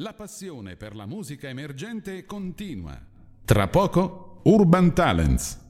La passione per la musica emergente continua. Tra poco, Urban Talents.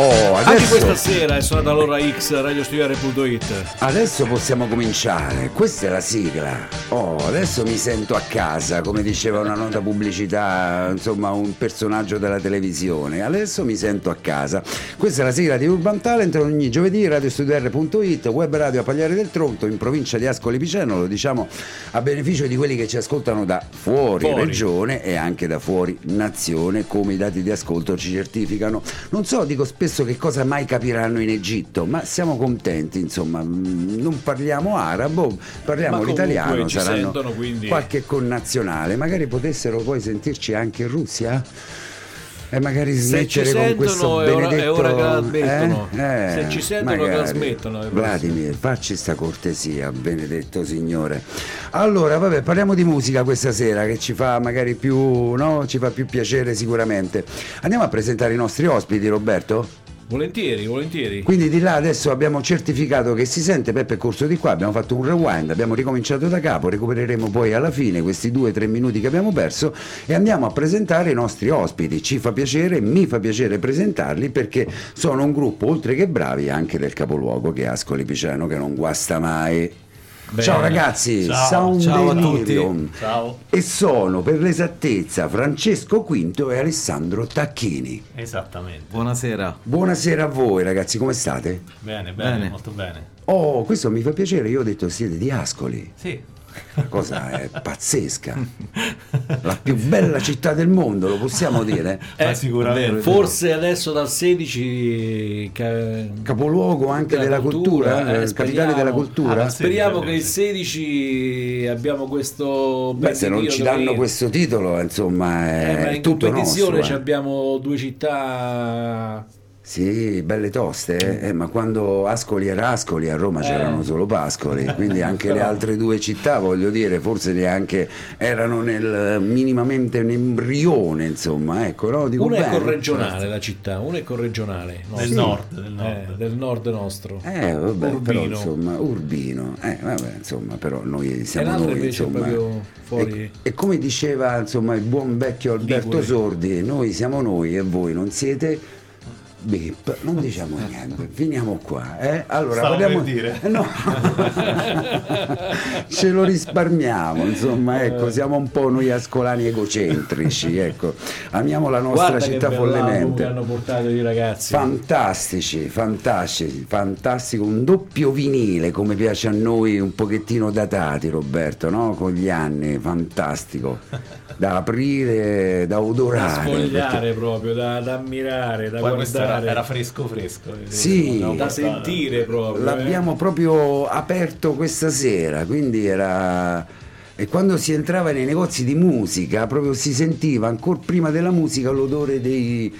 Oh, Anche adesso, questa sera è suonata l'ora X radiostudiare.it. adesso possiamo cominciare. Questa è la sigla. Oh, adesso mi sento a casa, come diceva una nota pubblicità, insomma, un personaggio della televisione. Adesso mi sento a casa. Questa è la sigla di Urban Talent ogni giovedì radiostudiare.it, web radio a Pagliare del Tronto, in provincia di Ascoli Piceno, lo diciamo a beneficio di quelli che ci ascoltano da fuori, Fuori. regione e anche da fuori nazione, come i dati di ascolto ci certificano. Non so, dico spesso che cosa mai capiranno in Egitto, ma siamo contenti, insomma, mm, non parliamo arabo, parliamo l'italiano, saranno sentono, quindi- qualche connazionale, magari potessero poi sentirci anche in Russia? E magari smettere con questo è ora- è ora che la smettono. Eh? Se ci sentono, magari. che la smettono, è Vladimir, facci sta cortesia, benedetto signore. Allora, vabbè, parliamo di musica questa sera che ci fa magari più, no? Ci fa più piacere sicuramente. Andiamo a presentare i nostri ospiti, Roberto? Volentieri, volentieri. Quindi di là adesso abbiamo certificato che si sente Peppe corso di qua, abbiamo fatto un rewind, abbiamo ricominciato da capo, recupereremo poi alla fine questi due o tre minuti che abbiamo perso e andiamo a presentare i nostri ospiti. Ci fa piacere, mi fa piacere presentarli perché sono un gruppo oltre che bravi anche del capoluogo che è Ascoli Piceno che non guasta mai. Bene. Ciao ragazzi, Ciao, Sound ciao a tutti. Ciao. E sono per l'esattezza Francesco Quinto e Alessandro Tacchini. Esattamente. Buonasera. Buonasera a voi ragazzi, come state? Bene, bene, Bene. molto bene. Oh, questo mi fa piacere, io ho detto siete di Ascoli. Sì. La cosa è pazzesca. La più bella città del mondo, lo possiamo dire? Ma sicuramente. Forse adesso dal 16 ca- Capoluogo anche della, cultura, eh, eh, speriamo- capitale della cultura. Ah, sì. Speriamo che il 16 abbiamo questo Beh, se non ci danno questo titolo, insomma, eh, ma è in tutto competizione nostro. ci eh. abbiamo due città Sì, belle toste, eh, eh, ma quando Ascoli era Ascoli, a Roma c'erano solo Pascoli, quindi anche le Però- altre due città, voglio dire, forse neanche erano nel, minimamente un embrione, insomma, ecco, no? Dico una è corregionale la città, una è corregionale no? Del Sì. nord, del Eh, nord. del nord nostro. Eh, vabbè, però Urbino. insomma, Urbino, eh, vabbè, insomma, però noi siamo noi, insomma. E, e come diceva insomma il buon vecchio Alberto Ligure. Sordi, noi siamo noi e voi non siete. Bip, non diciamo niente, finiamo qua. Eh? Allora, Stavo parliamo... per dire. Eh, No, ce lo risparmiamo, insomma, ecco, siamo un po' noi ascolani egocentrici, ecco, amiamo la nostra Guarda città follemente. hanno portato i ragazzi. Fantastici, fantastici, fantastico, un doppio vinile come piace a noi, un pochettino datati Roberto, no? Con gli anni, fantastico, da aprire, da da odorare. sfogliare perché- proprio, da, da ammirare, da Poi guardare, era, era fresco fresco. Sì. Da sentire proprio. L'abbiamo proprio aperto questa sera, quindi era... E quando si entrava nei negozi di musica, proprio si sentiva ancora prima della musica l'odore dei,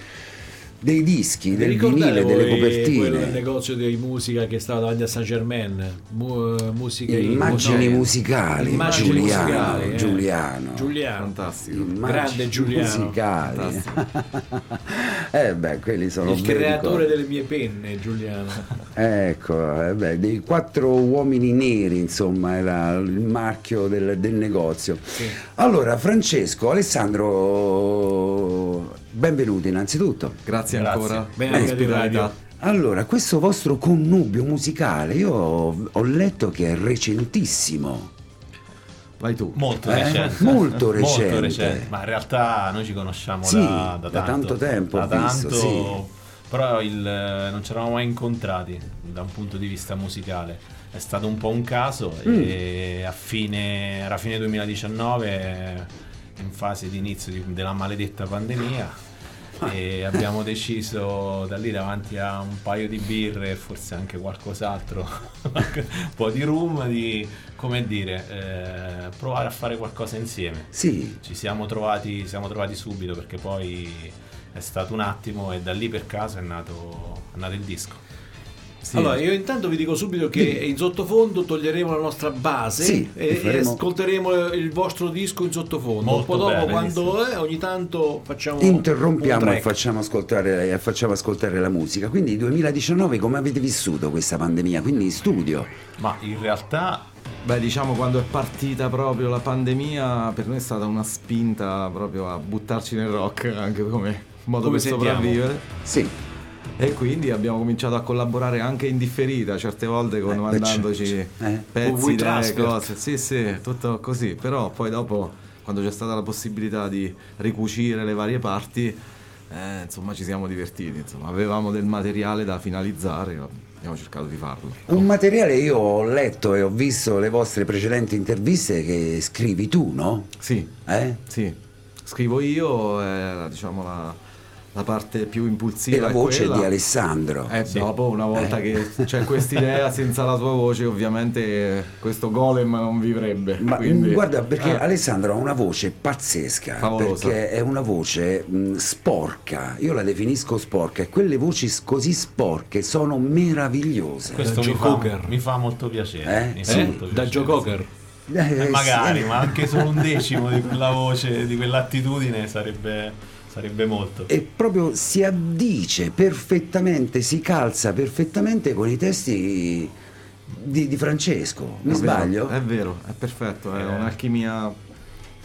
dei dischi, del vinile, delle copertine. quel negozio di musica che stava davanti a Saint Germain? Mu- eh, musiche Immagini no, musicali, Immagini Giuliano, musicali, eh. Giuliano. Giuliano. Fantastico. Immagini Grande Giuliano. musicali. eh beh, quelli sono Il creatore ricordi. delle mie penne, Giuliano. Ecco, eh beh, dei quattro uomini neri, insomma, era il marchio del, del negozio. Allora, Francesco, Alessandro, benvenuti innanzitutto. Grazie, Grazie. ancora. Bene, per l'ospitalità. Allora, questo vostro connubio musicale, io ho, ho letto che è recentissimo. Vai tu. Molto Eh, recente. molto recente. recente. Ma in realtà noi ci conosciamo Sì, da, da da tanto tempo, Da visto, tanto, sì. Però il- non ci eravamo mai incontrati da un punto di vista musicale. È stato un po' un caso Mm. e a fine, era fine 2019, in fase di inizio di- della maledetta pandemia, e abbiamo deciso da lì davanti a un paio di birre e forse anche qualcos'altro, un po' di rum, di come dire, eh, provare a fare qualcosa insieme. Sì, Ci siamo trovati, siamo trovati subito perché poi è stato un attimo e da lì per caso è nato, è nato il disco. Sì. Allora, io intanto vi dico subito che in sottofondo toglieremo la nostra base Sì, e, faremo- e ascolteremo il vostro disco in sottofondo. Molto Poi dopo, bene, quando è, ogni tanto facciamo interrompiamo un e facciamo ascoltare, e facciamo ascoltare la musica. Quindi 2019 come avete vissuto questa pandemia? Quindi in studio? Ma in realtà Beh, diciamo quando è partita proprio la pandemia, per noi è stata una spinta proprio a buttarci nel rock anche come modo Come per sentiamo? sopravvivere. Sì. E quindi abbiamo cominciato a collaborare anche in differita, certe volte con, Eh, mandandoci certo. Eh. pezzi, Con We idee, cose. Sì, sì, tutto così. Però poi dopo, quando c'è stata la possibilità di ricucire le varie parti, eh, insomma ci siamo divertiti. Insomma, avevamo del materiale da finalizzare, abbiamo cercato di farlo. Un materiale io ho letto e ho visto le vostre precedenti interviste che scrivi tu, no? Sì, Eh? Sì, scrivo io, eh, diciamo la, la parte più impulsiva. E la voce di Alessandro. E dopo, una volta Eh. che c'è quest'idea, senza la tua voce, ovviamente eh, questo golem non vivrebbe. Ma quindi- mh, guarda, perché Eh, Alessandro ha una voce pazzesca, Favolosa. perché è una voce mh, sporca, io la definisco sporca e quelle voci così sporche sono meravigliose. questo Joe mi fa, Cocker. mi fa molto piacere. Eh? mi fa Sì. molto da piacere, Joe sì. Cocker. Eh, Eh, magari, sì. ma anche solo un decimo di quella voce, di quell'attitudine sarebbe, sarebbe molto. E proprio si addice perfettamente, si calza perfettamente con i testi di, di Francesco. Mi è vero, sbaglio? È vero, è perfetto, è Eh. un'alchimia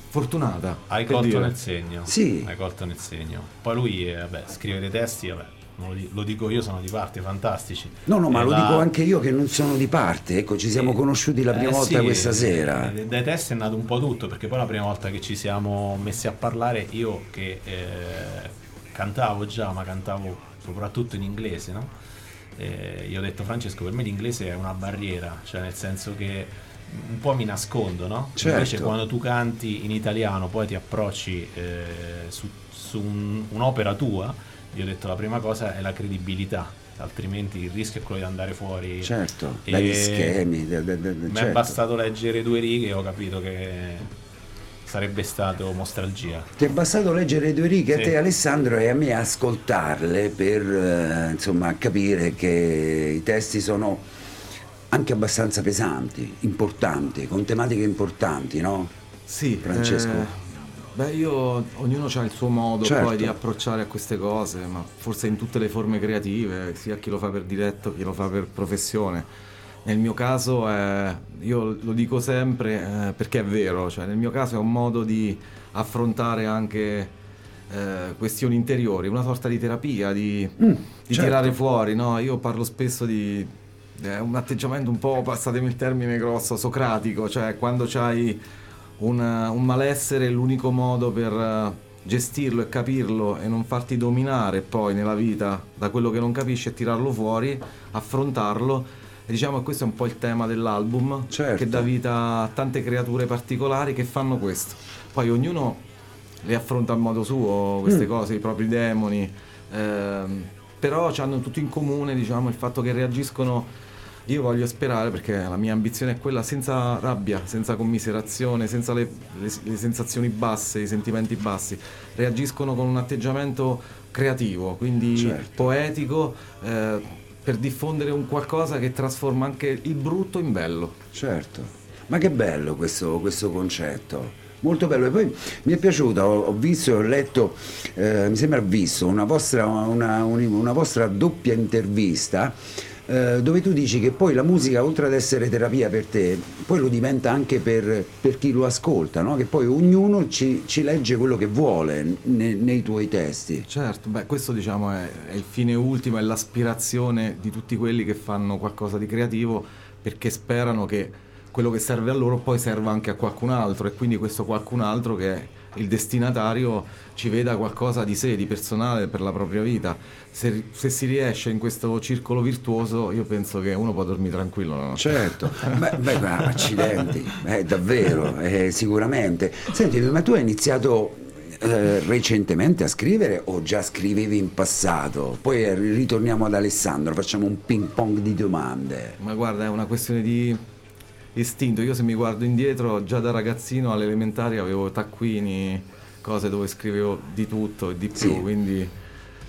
fortunata. Hai colto dire. nel segno. Sì. Hai colto nel segno. Poi lui, eh, vabbè, scrive dei testi, vabbè, lo, di- lo dico io, sono di parte, fantastici. No, no, ma E lo la- dico anche io che non sono di parte, ecco, ci siamo Eh, conosciuti la prima eh, volta sì, questa sera. eh, Dai testi è nato un po' tutto, perché poi la prima volta che ci siamo messi a parlare, io che eh, cantavo già, ma cantavo soprattutto in inglese, no? Eh, io ho detto Francesco, per me l'inglese è una barriera, cioè nel senso che un po' mi nascondo, no? Certo. Invece quando tu canti in italiano, poi ti approcci eh, su, su un- un'opera tua, io ho detto la prima cosa è la credibilità, altrimenti il rischio è quello di andare fuori. Certo, E- dagli schemi. de- de- de- Mi è certo. bastato leggere due righe e ho capito che sarebbe stato Mostralgia. Ti è bastato leggere due righe a Sì. te Alessandro e a me ascoltarle per eh, insomma capire che i testi sono anche abbastanza pesanti, importanti, con tematiche importanti, no? Sì, Francesco. eh, beh, io ognuno ha il suo modo Certo. poi di approcciare a queste cose, ma forse in tutte le forme creative, sia chi lo fa per diretto, chi lo fa per professione. Nel mio caso, eh, io lo dico sempre eh, perché è vero, cioè nel mio caso è un modo di affrontare anche eh, questioni interiori, una sorta di terapia, di, di certo. tirare fuori. No? Io parlo spesso di è un atteggiamento un po', passatemi il termine grosso, socratico, cioè quando c'hai un, un malessere l'unico modo per eh, gestirlo e capirlo e non farti dominare poi nella vita da quello che non capisci è tirarlo fuori, affrontarlo. E diciamo che questo è un po' il tema dell'album Certo. che dà vita a tante creature particolari che fanno questo. Poi ognuno le affronta a modo suo queste cose, i propri demoni, ehm, però hanno tutto in comune diciamo, il fatto che reagiscono io voglio sperare, perché la mia ambizione è quella, senza rabbia, senza commiserazione, senza le, le- le sensazioni basse, i sentimenti bassi, reagiscono con un atteggiamento creativo, quindi Certo. poetico, eh, per diffondere un qualcosa che trasforma anche il brutto in bello. Certo, ma che bello questo, questo concetto. Molto bello, e poi mi è piaciuto, ho, ho visto e ho letto, eh, mi sembra visto una vostra, una, un- una vostra doppia intervista eh, dove tu dici che poi la musica oltre ad essere terapia per te, poi lo diventa anche per, per chi lo ascolta, no? che poi ognuno ci, ci legge quello che vuole ne- nei tuoi testi. Certo, beh, questo diciamo è, è il fine ultimo, è l'aspirazione di tutti quelli che fanno qualcosa di creativo perché sperano che quello che serve a loro poi serva anche a qualcun altro e quindi questo qualcun altro che è il destinatario ci veda qualcosa di sé, di personale per la propria vita. Se, se si riesce in questo circolo virtuoso io penso che uno può dormire tranquillo. notte. Certo, beh, beh, ma accidenti, eh, davvero, eh, sicuramente. Senti, ma tu hai iniziato eh, recentemente a scrivere o già scrivevi in passato? Poi eh, ritorniamo ad Alessandro, facciamo un ping pong di domande. Ma guarda, è una questione di istinto. Io se mi guardo indietro, già da ragazzino alle elementari avevo taccuini, cose dove scrivevo di tutto e di più, Sì. quindi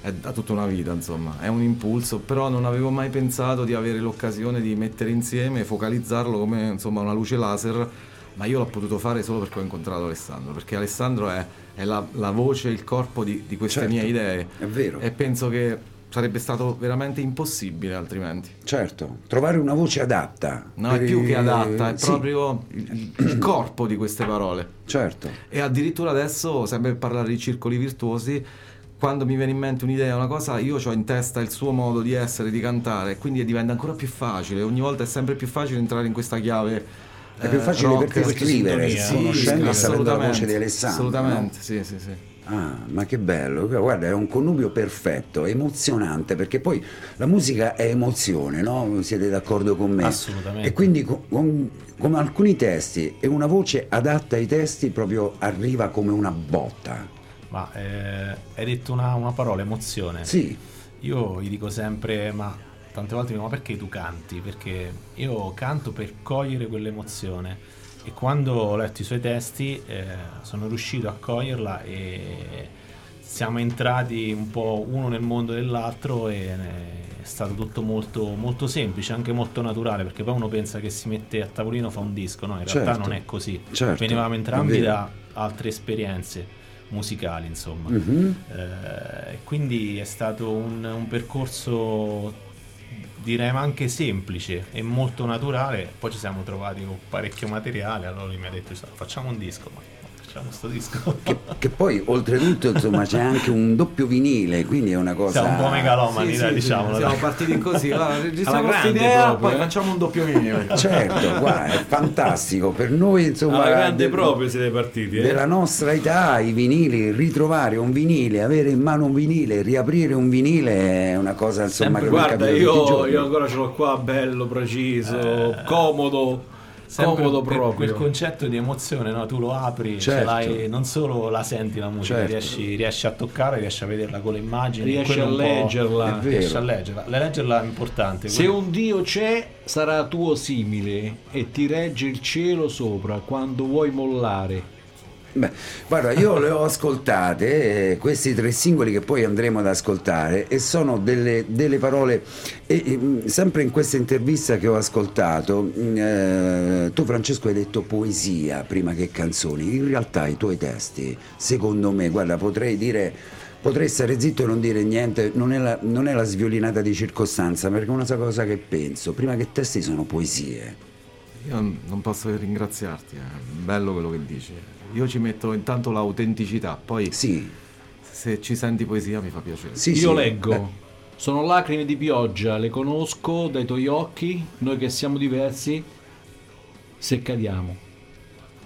è da tutta una vita, insomma. È un impulso, però non avevo mai pensato di avere l'occasione di mettere insieme, focalizzarlo come insomma una luce laser. Ma io l'ho potuto fare solo perché ho incontrato Alessandro, perché Alessandro è, è la, la voce, il corpo di, di queste Certo, mie idee. è vero. E penso che sarebbe stato veramente impossibile altrimenti. Certo, trovare una voce adatta. No, è più che adatta, è sì, proprio il, il corpo di queste parole. Certo. E addirittura adesso, sempre per parlare di circoli virtuosi, quando mi viene in mente un'idea, una cosa, io ho in testa il suo modo di essere, di cantare, e quindi diventa ancora più facile. Ogni volta è sempre più facile entrare in questa chiave. È più eh, facile rock, per te scrivere, sintonia. conoscendo e sì, sapendo la assolutamente, voce di Alessandro. Assolutamente, sì, sì, sì. Ah, ma che bello, guarda, è un connubio perfetto, emozionante, perché poi la musica è emozione, no? Siete d'accordo con me? Assolutamente. E quindi con, con- con alcuni testi e una voce adatta ai testi proprio arriva come una botta. Ma eh, hai detto una, una parola, emozione. Sì, Io gli dico sempre, ma tante volte mi dico, ma perché tu canti? Perché io canto per cogliere quell'emozione e quando ho letto i suoi testi eh, sono riuscito a coglierla e siamo entrati un po' uno nel mondo dell'altro e eh, è stato tutto molto, molto semplice, anche molto naturale, perché poi uno pensa che si mette a tavolino fa un disco, no? In realtà Certo. non è così. Certo, Venivamo entrambi da altre esperienze musicali, insomma. Mhm. Eh, quindi è stato un, un percorso direi anche semplice e molto naturale poi ci siamo trovati con parecchio materiale allora lui mi ha detto facciamo un disco facciamo sto disco che, che poi oltretutto insomma c'è anche un doppio vinile, quindi è una cosa... siamo un po' megalomani Sì, dai, sì, diciamolo Siamo partiti così, allora, registriamo questa grande idea, proprio, poi eh. facciamo un doppio vinile. Certo, guarda, è fantastico. Per noi, insomma, Alla grande de- proprio siete partiti. Eh? della nostra età, i vinili, ritrovare un vinile, avere in mano un vinile, riaprire un vinile è una cosa insomma Sempre, che guarda, io, io ancora ce l'ho qua, bello, preciso, comodo. Sempre comodo proprio. quel concetto di emozione no? tu lo apri ce Certo. non solo la senti la musica Certo. riesci, riesci a toccarla riesci a vederla con le immagini Riesci a leggerla. Riesci a leggerla Le- leggerla è importante Se un Dio c'è, sarà tuo simile e ti regge il cielo sopra quando vuoi mollare. Beh, guarda, io le ho ascoltate, eh, questi tre singoli che poi andremo ad ascoltare, e sono delle, delle parole. E, mh, sempre in questa intervista che ho ascoltato, mh, eh, tu, Francesco, hai detto poesia prima che canzoni. In realtà, i tuoi testi, secondo me, guarda, potrei dire. Potrei stare zitto e non dire niente, non è, la, non è la sviolinata di circostanza, perché è una cosa che penso. Prima che testi sono poesie. Io non posso che ringraziarti, è bello quello che dici. Io ci metto intanto l'autenticità, poi Sì, se ci senti poesia mi fa piacere. sì, Io sì. leggo. Beh, Sono lacrime di pioggia, le conosco dai tuoi occhi, noi che siamo diversi, se cadiamo.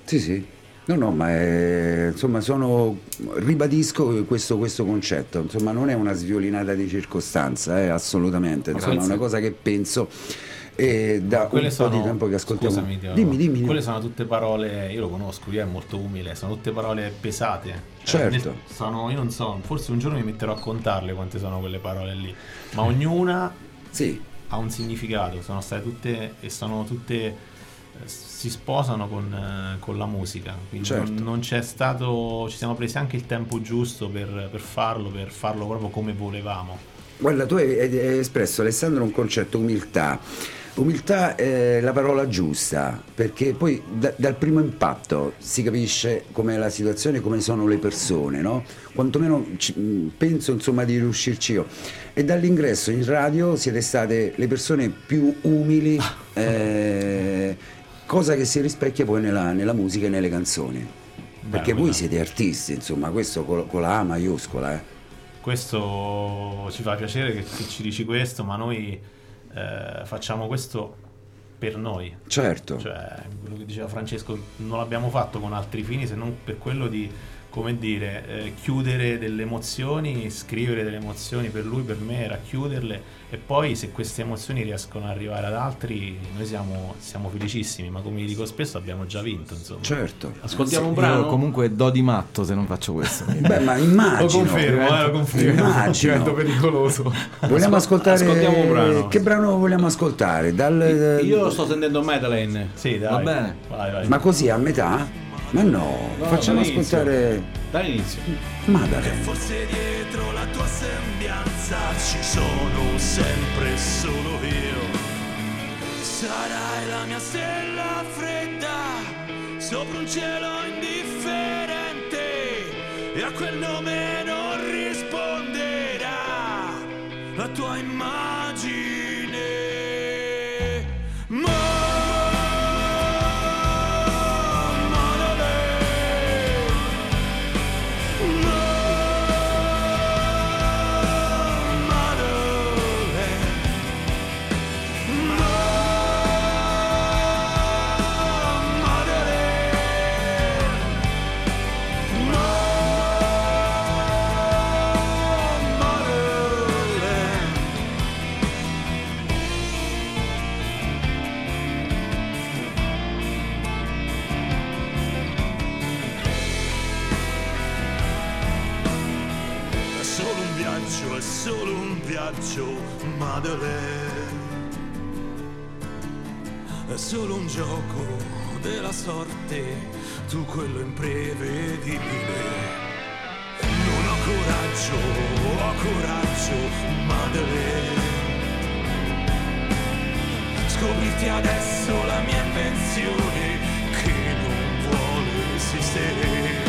Sì, sì. No, no, ma è- insomma sono ribadisco questo, questo concetto, insomma non è una sviolinata di circostanza, eh, assolutamente, insomma è una cosa che penso e da un Quelle po' sono, di tempo che ascoltiamo. scusami, Teo, dimmi, dimmi. Quelle sono tutte parole, io lo conosco, io è molto umile, sono tutte parole pesate. Certo. nel- sono, io non so, forse un giorno mi metterò a contarle quante sono quelle parole lì, ma ognuna Sì, ha un significato, sono state tutte e sono tutte eh, si sposano con, eh, con la musica, quindi Certo. non, non c'è stato, ci siamo presi anche il tempo giusto per, per farlo, per farlo proprio come volevamo. guarda, tu hai- hai espresso Alessandro un concetto umiltà. Umiltà è la parola giusta, perché poi da- dal primo impatto si capisce com'è la situazione, come sono le persone, no? Quantomeno ci- mh, penso insomma di riuscirci io. E dall'ingresso in radio siete state le persone più umili, eh, cosa che si rispecchia poi nella, nella musica e nelle canzoni. Perché voi quella- siete artisti, insomma, questo con, con la A maiuscola, eh. Questo ci fa piacere che ci dici questo, ma noi eh, facciamo questo per noi. Certo. Cioè, quello che diceva Francesco, non l'abbiamo fatto con altri fini se non per quello di come dire, eh, chiudere delle emozioni, scrivere delle emozioni per lui, per me, racchiuderle e poi se queste emozioni riescono ad arrivare ad altri, noi siamo, siamo felicissimi, ma come dico spesso abbiamo già vinto, insomma. Certo. Ascoltiamo un Io brano. comunque do di matto se non faccio questo. Beh, ma immagino. Lo confermo, eh, lo confermo. Immagino. Divento pericoloso. Vogliamo ascoltare ascoltiamo un brano. Che brano vogliamo ascoltare? Dal, Io sto sentendo Madeleine. Sì, dai. Va bene. Vai, vai. Ma così a metà? Ma no, No, facciamo dall'inizio. ascoltare Dall'inizio. Madare. Forse dietro la tua sembianza ci sono sempre solo io. Sarai la mia stella fredda sopra un cielo indifferente e a quel nome non risponderà la tua immagine. Madeleine. È solo un gioco della sorte, tu quello imprevedibile. Non ho coraggio, ho coraggio, Madeleine. Scoprirti adesso la mia invenzione che non vuole esistere.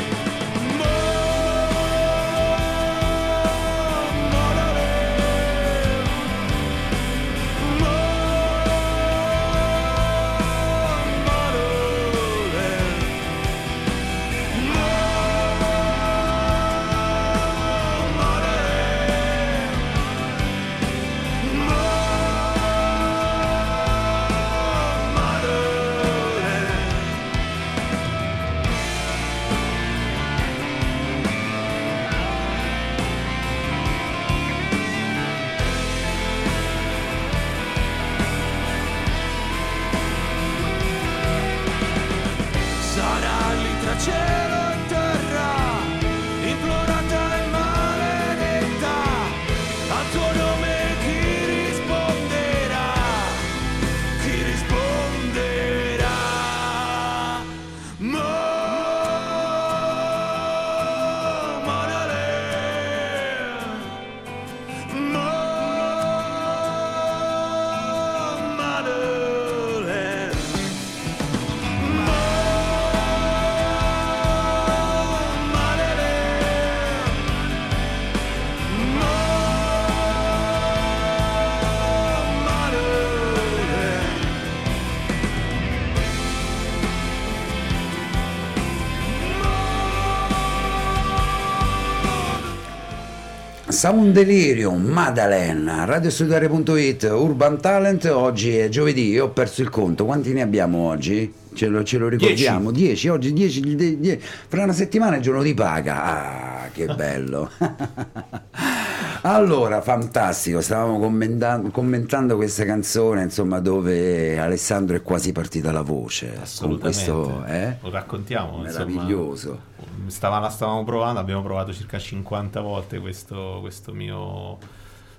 Sound Delirium, Madeleine, radiostudiare.it, Urban Talent, oggi è giovedì, io ho perso il conto, quanti ne abbiamo oggi? Ce lo, ce lo ricordiamo? 10, oggi 10, fra una settimana è il giorno di paga, ah che bello! allora, fantastico, stavamo commentando, questa canzone, insomma, dove Alessandro è quasi partita la voce, Assolutamente. questo, eh? Lo raccontiamo, insomma. Stava- la stavamo provando, abbiamo provato circa 50 volte questo, questo mio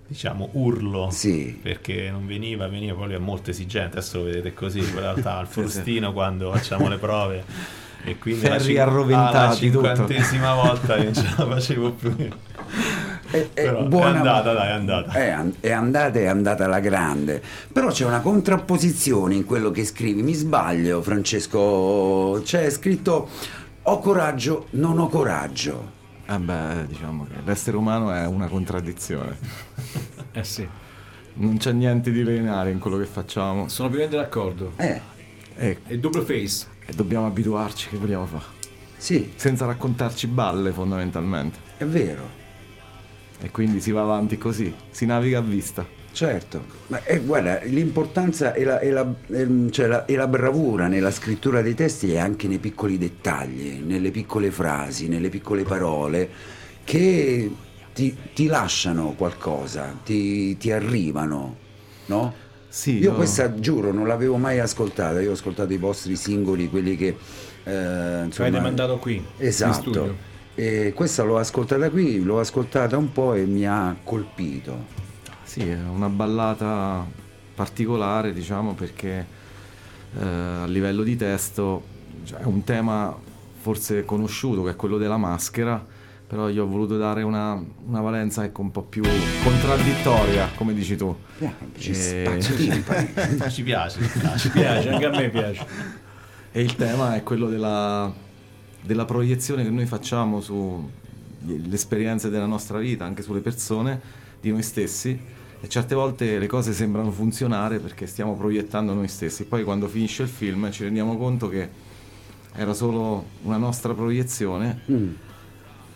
diciamo urlo Sì. perché non veniva, veniva, poi è molto esigente, adesso lo vedete così, in realtà al frustino quando facciamo le prove e quindi Ferri cin- arroventati, alla tutto. cinquantesima volta che non ce la facevo più È, è Però è buona- andata, dai, è andata. È, an- è andata, è andata alla grande. Però c'è una contrapposizione in quello che scrivi. Mi sbaglio, Francesco. C'è scritto ho coraggio, non ho coraggio. Eh beh, diciamo che l'essere umano è una contraddizione. Eh sì. Non c'è niente di lineare in quello che facciamo Sono pienamente d'accordo. Eh, e, È double face. e dobbiamo abituarci, che vogliamo fare? sì, Senza raccontarci balle fondamentalmente. è vero. E quindi si va avanti così, si naviga a vista. Certo, ma eh, guarda, l'importanza e la, e la- ehm, cioè la- e la bravura nella scrittura dei testi è anche nei piccoli dettagli, nelle piccole frasi, nelle piccole parole che ti, ti lasciano qualcosa, ti, ti arrivano, no? Sì, Io io- questa giuro non l'avevo mai ascoltata, io ho ascoltato i vostri singoli, quelli che... eh, insomma, avete mandato qui Esatto. E questa l'ho ascoltata qui, l'ho ascoltata un po' e mi ha colpito. Sì, è una ballata particolare, diciamo, perché eh, a livello di testo cioè, è un tema forse conosciuto, che è quello della maschera, però io ho voluto dare una, una valenza ecco, un po' più contraddittoria, come dici tu. Timpani. Ci piace, ci piace. Ci piace, anche a me piace. E il tema è quello della, della proiezione che noi facciamo sulle esperienze della nostra vita, anche sulle persone, di noi stessi. E certe volte le cose sembrano funzionare perché stiamo proiettando noi stessi. Poi quando finisce il film ci rendiamo conto che era solo una nostra proiezione Mm.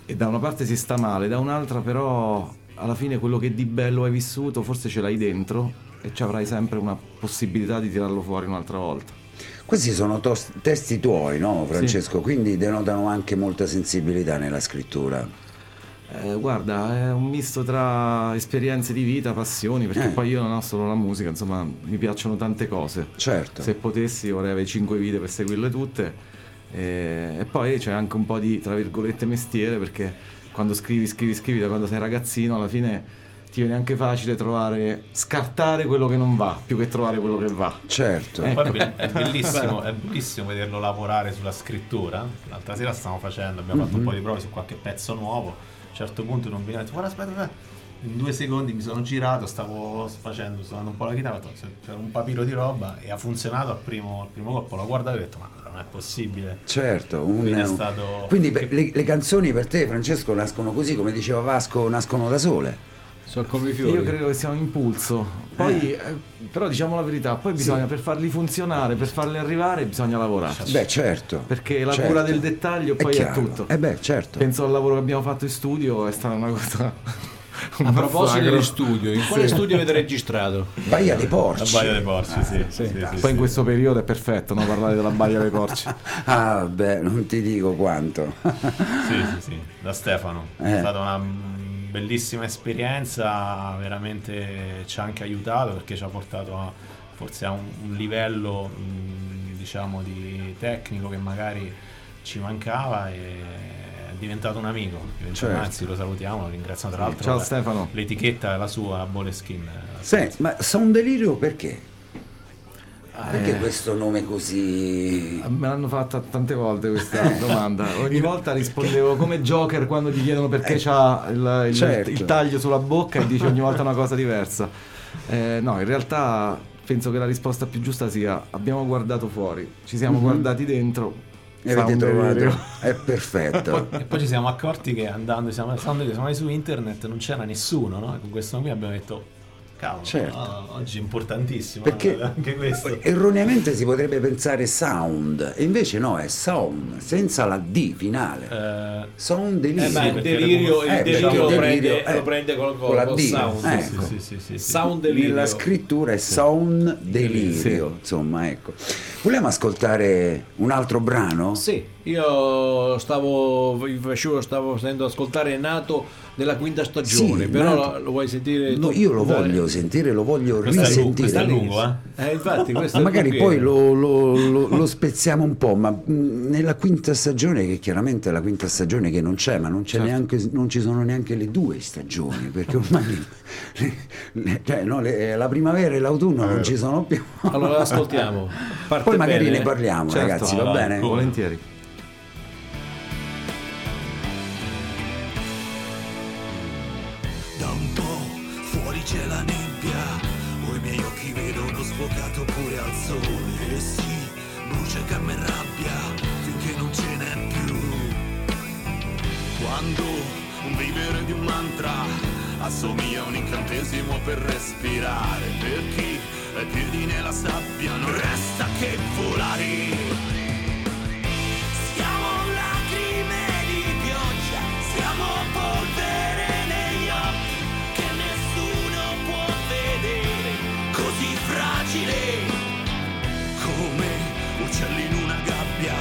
e da una parte si sta male, da un'altra però alla fine quello che di bello hai vissuto forse ce l'hai dentro e ci avrai sempre una possibilità di tirarlo fuori un'altra volta. Questi sono tos- testi tuoi, no Francesco? Quindi denotano anche molta sensibilità nella scrittura. Eh, guarda, è un misto tra esperienze di vita, passioni, perché Eh. poi io non ho solo la musica, insomma, mi piacciono tante cose. Certo. Se potessi vorrei avere 5 vite per seguirle tutte. Eh, e poi c'è anche un po' di, tra virgolette, mestiere, perché quando scrivi, scrivi, scrivi, da quando sei ragazzino, alla fine ti viene anche facile trovare, scartare quello che non va, più che trovare quello che va. Certo. Eh. Poi è be- è bellissimo, è bellissimo vederlo lavorare sulla scrittura. L'altra sera stiamo facendo, abbiamo fatto un po' di prove su qualche pezzo nuovo. A un certo punto non viene detto, guarda aspetta, aspetta. In due secondi mi sono girato, stavo facendo, suonando un po' la chitarra, c'era un papiro di roba e ha funzionato al primo, al primo colpo. L'ho guardato e ho detto, ma non è possibile. Certo, un- Quindi è stato- quindi per- le, le canzoni per te, Francesco, nascono così, come diceva Vasco, nascono da sole. Sono come i fiori. Io credo che sia un impulso. Poi, eh, però diciamo la verità, poi bisogna per farli funzionare, per farli arrivare, bisogna lavorare. Beh, certo. Perché la certo. cura del dettaglio poi è, chiaro. tutto. Eh beh, certo. Penso al lavoro che abbiamo fatto in studio, è stata una cosa. un A proposito di studio, in quale studio avete registrato? Baia dei La Porci. Baia dei Porci, sì. sì, sì, Poi sì. in questo periodo è perfetto, no? Parlare della Baia dei Porci. Ah, beh, non ti dico quanto. Sì, sì, sì, da Stefano. Eh. È stata una bellissima esperienza, veramente ci ha anche aiutato perché ci ha portato a, forse a un, un livello mm, diciamo di tecnico che magari ci mancava e è diventato un amico. Diventato- Certo. Anzi, lo salutiamo, lo ringraziamo tra l'altro. Ciao vabbè, Stefano. L'etichetta è la sua, la Boleskin. Senti, ma Sound Delirio perché? Perché Eh. questo nome così... Me l'hanno fatta tante volte questa domanda. Ogni volta rispondevo come Joker quando gli chiedono perché c'ha il, il- certo. il taglio sulla bocca e dice ogni volta una cosa diversa. Eh, no, in realtà penso che la risposta più giusta sia abbiamo guardato fuori, ci siamo guardati dentro. E avete trovato... È perfetto. E poi ci siamo accorti che andando, siamo, andati siamo andati su internet, non c'era nessuno, no? Con questo qui abbiamo detto, cavolo, Certo. no, oggi è importantissimo Perché eh, anche questo. erroneamente si potrebbe pensare sound, e invece no, è sound, senza la D finale. Eh, Sound Eh, Delirio. il perché delirio, il Eh, delirio perché lo, il prende, delirio, eh, lo prende col, con la D, sound. eh. sì, ecco. sì, sì, sì, sì. Sound delirio. Nella scrittura è sound delirio, insomma, ecco. Vogliamo ascoltare un altro brano? Sì, io stavo, vi facevo, stavo sentendo ascoltare Nato della quinta stagione, Sì, però Nato- lo, vuoi sentire? No, io lo Dai. voglio sentire, lo voglio Questo è lungo, questo risentire. è lungo, eh? Eh, infatti, questo magari poi lo, lo- lo- lo spezziamo un po', ma mh, nella quinta stagione, che chiaramente è la quinta stagione che non c'è, ma non, c'è Certo. neanche, non ci sono neanche le due stagioni, perché ormai le- le- cioè, no, le- la primavera e l'autunno non ci sono più. Allora ascoltiamo. Parte Poi magari bene, ne parliamo, Certo, ragazzi, va vai, bene? Volentieri. C'è la nebbia, o i miei occhi vedono sfocato pure al sole. E sì, brucia che mi rabbia, finché non ce n'è più. Quando un vivere di un mantra assomiglia a un incantesimo per respirare, per chi ha piedi nella sabbia non resta che volare. facile, come uccelli in una gabbia,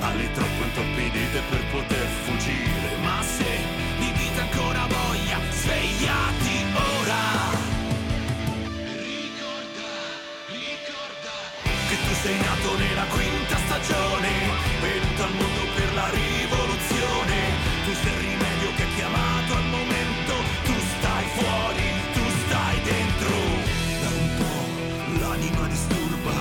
ali troppo intorpidite per poter fuggire, ma se di vita ancora voglia, svegliati ora. Ricorda, ricorda che tu sei nato nella quinta stagione, venuto al mondo per la rivoluzione. disturba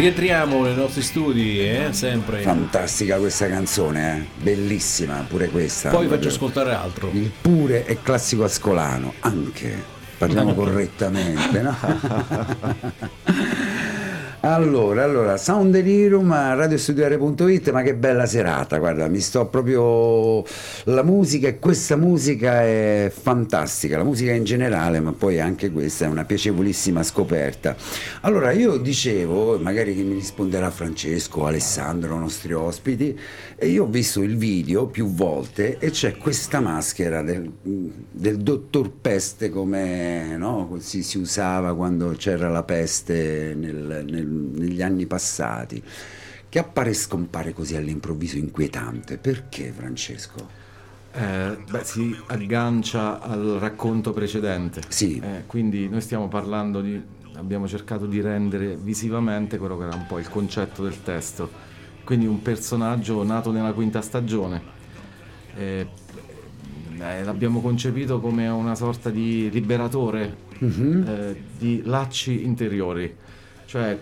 Rientriamo nei nostri studi, eh, sempre. Fantastica questa canzone, eh? bellissima pure questa. Poi faccio ascoltare altro. Il pure è classico ascolano, anche. Parliamo correttamente, no? Allora, allora, Sound Delirium a radiostudiare.it, ma che bella serata, guarda, mi sto proprio... La musica e questa musica è fantastica, la musica in generale, ma poi anche questa è una piacevolissima scoperta. Allora, io dicevo, magari che mi risponderà Francesco, Alessandro, nostri ospiti, e io ho visto il video più volte e c'è questa maschera del, del dottor Peste come no, si, si usava quando c'era la peste nel- nel- negli anni passati, che appare e scompare così all'improvviso inquietante. Perché Francesco? Eh, beh, si aggancia al racconto precedente. Sì. Eh, quindi noi stiamo parlando di. abbiamo cercato di rendere visivamente quello che era un po' il concetto del testo. Quindi un personaggio nato nella quinta stagione. Eh, eh, l'abbiamo concepito come una sorta di liberatore eh, di lacci interiori. Cioè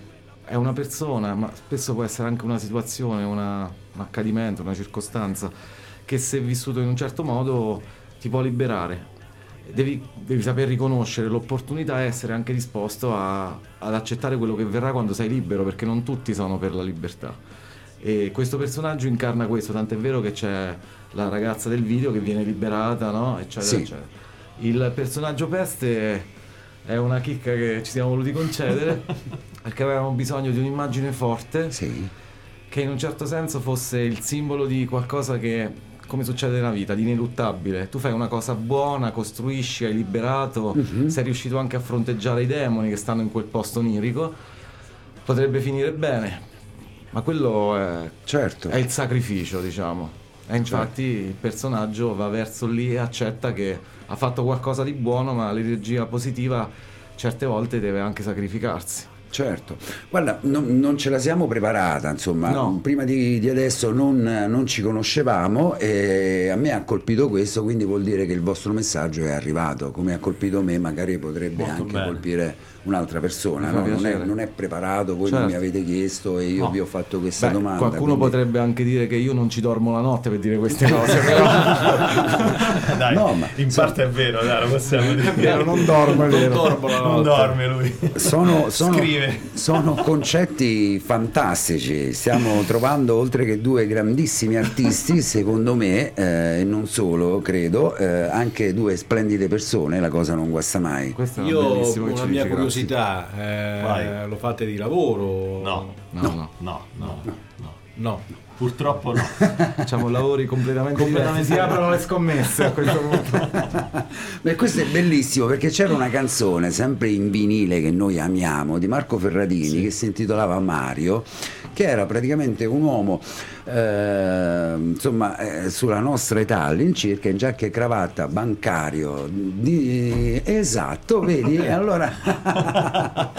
è una persona, ma spesso può essere anche una situazione, una- un accadimento, una circostanza che se vissuto in un certo modo ti può liberare. Devi, devi saper riconoscere l'opportunità e essere anche disposto a- ad accettare quello che verrà quando sei libero, perché non tutti sono per la libertà. E questo personaggio incarna questo, tant'è vero che c'è la ragazza del video che viene liberata, no? Eccetera, Sì. eccetera. Il personaggio peste è una chicca che ci siamo voluti concedere perché avevamo bisogno di un'immagine forte Sì. che in un certo senso fosse il simbolo di qualcosa che, come succede nella vita, di ineluttabile. Tu fai una cosa buona, costruisci, hai liberato, sei riuscito anche a fronteggiare i demoni che stanno in quel posto onirico, potrebbe finire bene, ma quello è, Certo. è il sacrificio, diciamo. E infatti il personaggio va verso lì e accetta che ha fatto qualcosa di buono, ma l'energia positiva certe volte deve anche sacrificarsi. Certo, guarda, non, non ce la siamo preparata, insomma, No. prima di, di adesso non, non ci conoscevamo e a me ha colpito questo, quindi vuol dire che il vostro messaggio è arrivato, come ha colpito me, magari potrebbe Molto anche bene. colpire un'altra persona, no? non, è, non è preparato, voi non mi Certo. avete chiesto e io No. vi ho fatto questa Beh, domanda. qualcuno quindi- potrebbe anche dire che io non ci dormo la notte per dire queste cose, però Dai, No, ma- in parte è vero, dai, lo possiamo dire. vero, non dormo, è vero. dormo Non dorme lui. Sono, sono- Scrive. sono concetti fantastici. Stiamo trovando, oltre che due grandissimi artisti, secondo me, eh, e non solo, credo, eh, anche due splendide persone. La cosa non guasta mai. Questo è Io bellissimo che una ci mia grazie. Curiosità, eh, lo fate di lavoro? No, No, no, no, no, no. No. Purtroppo no. facciamo lavori completamente, Completamente diversi. Si aprono le scommesse a questo punto. Beh, questo è bellissimo perché c'era una canzone sempre in vinile che noi amiamo di Marco Ferradini che si intitolava Mario, che era praticamente un uomo eh, insomma eh, sulla nostra età all'incirca in giacca e cravatta bancario di- esatto vedi E allora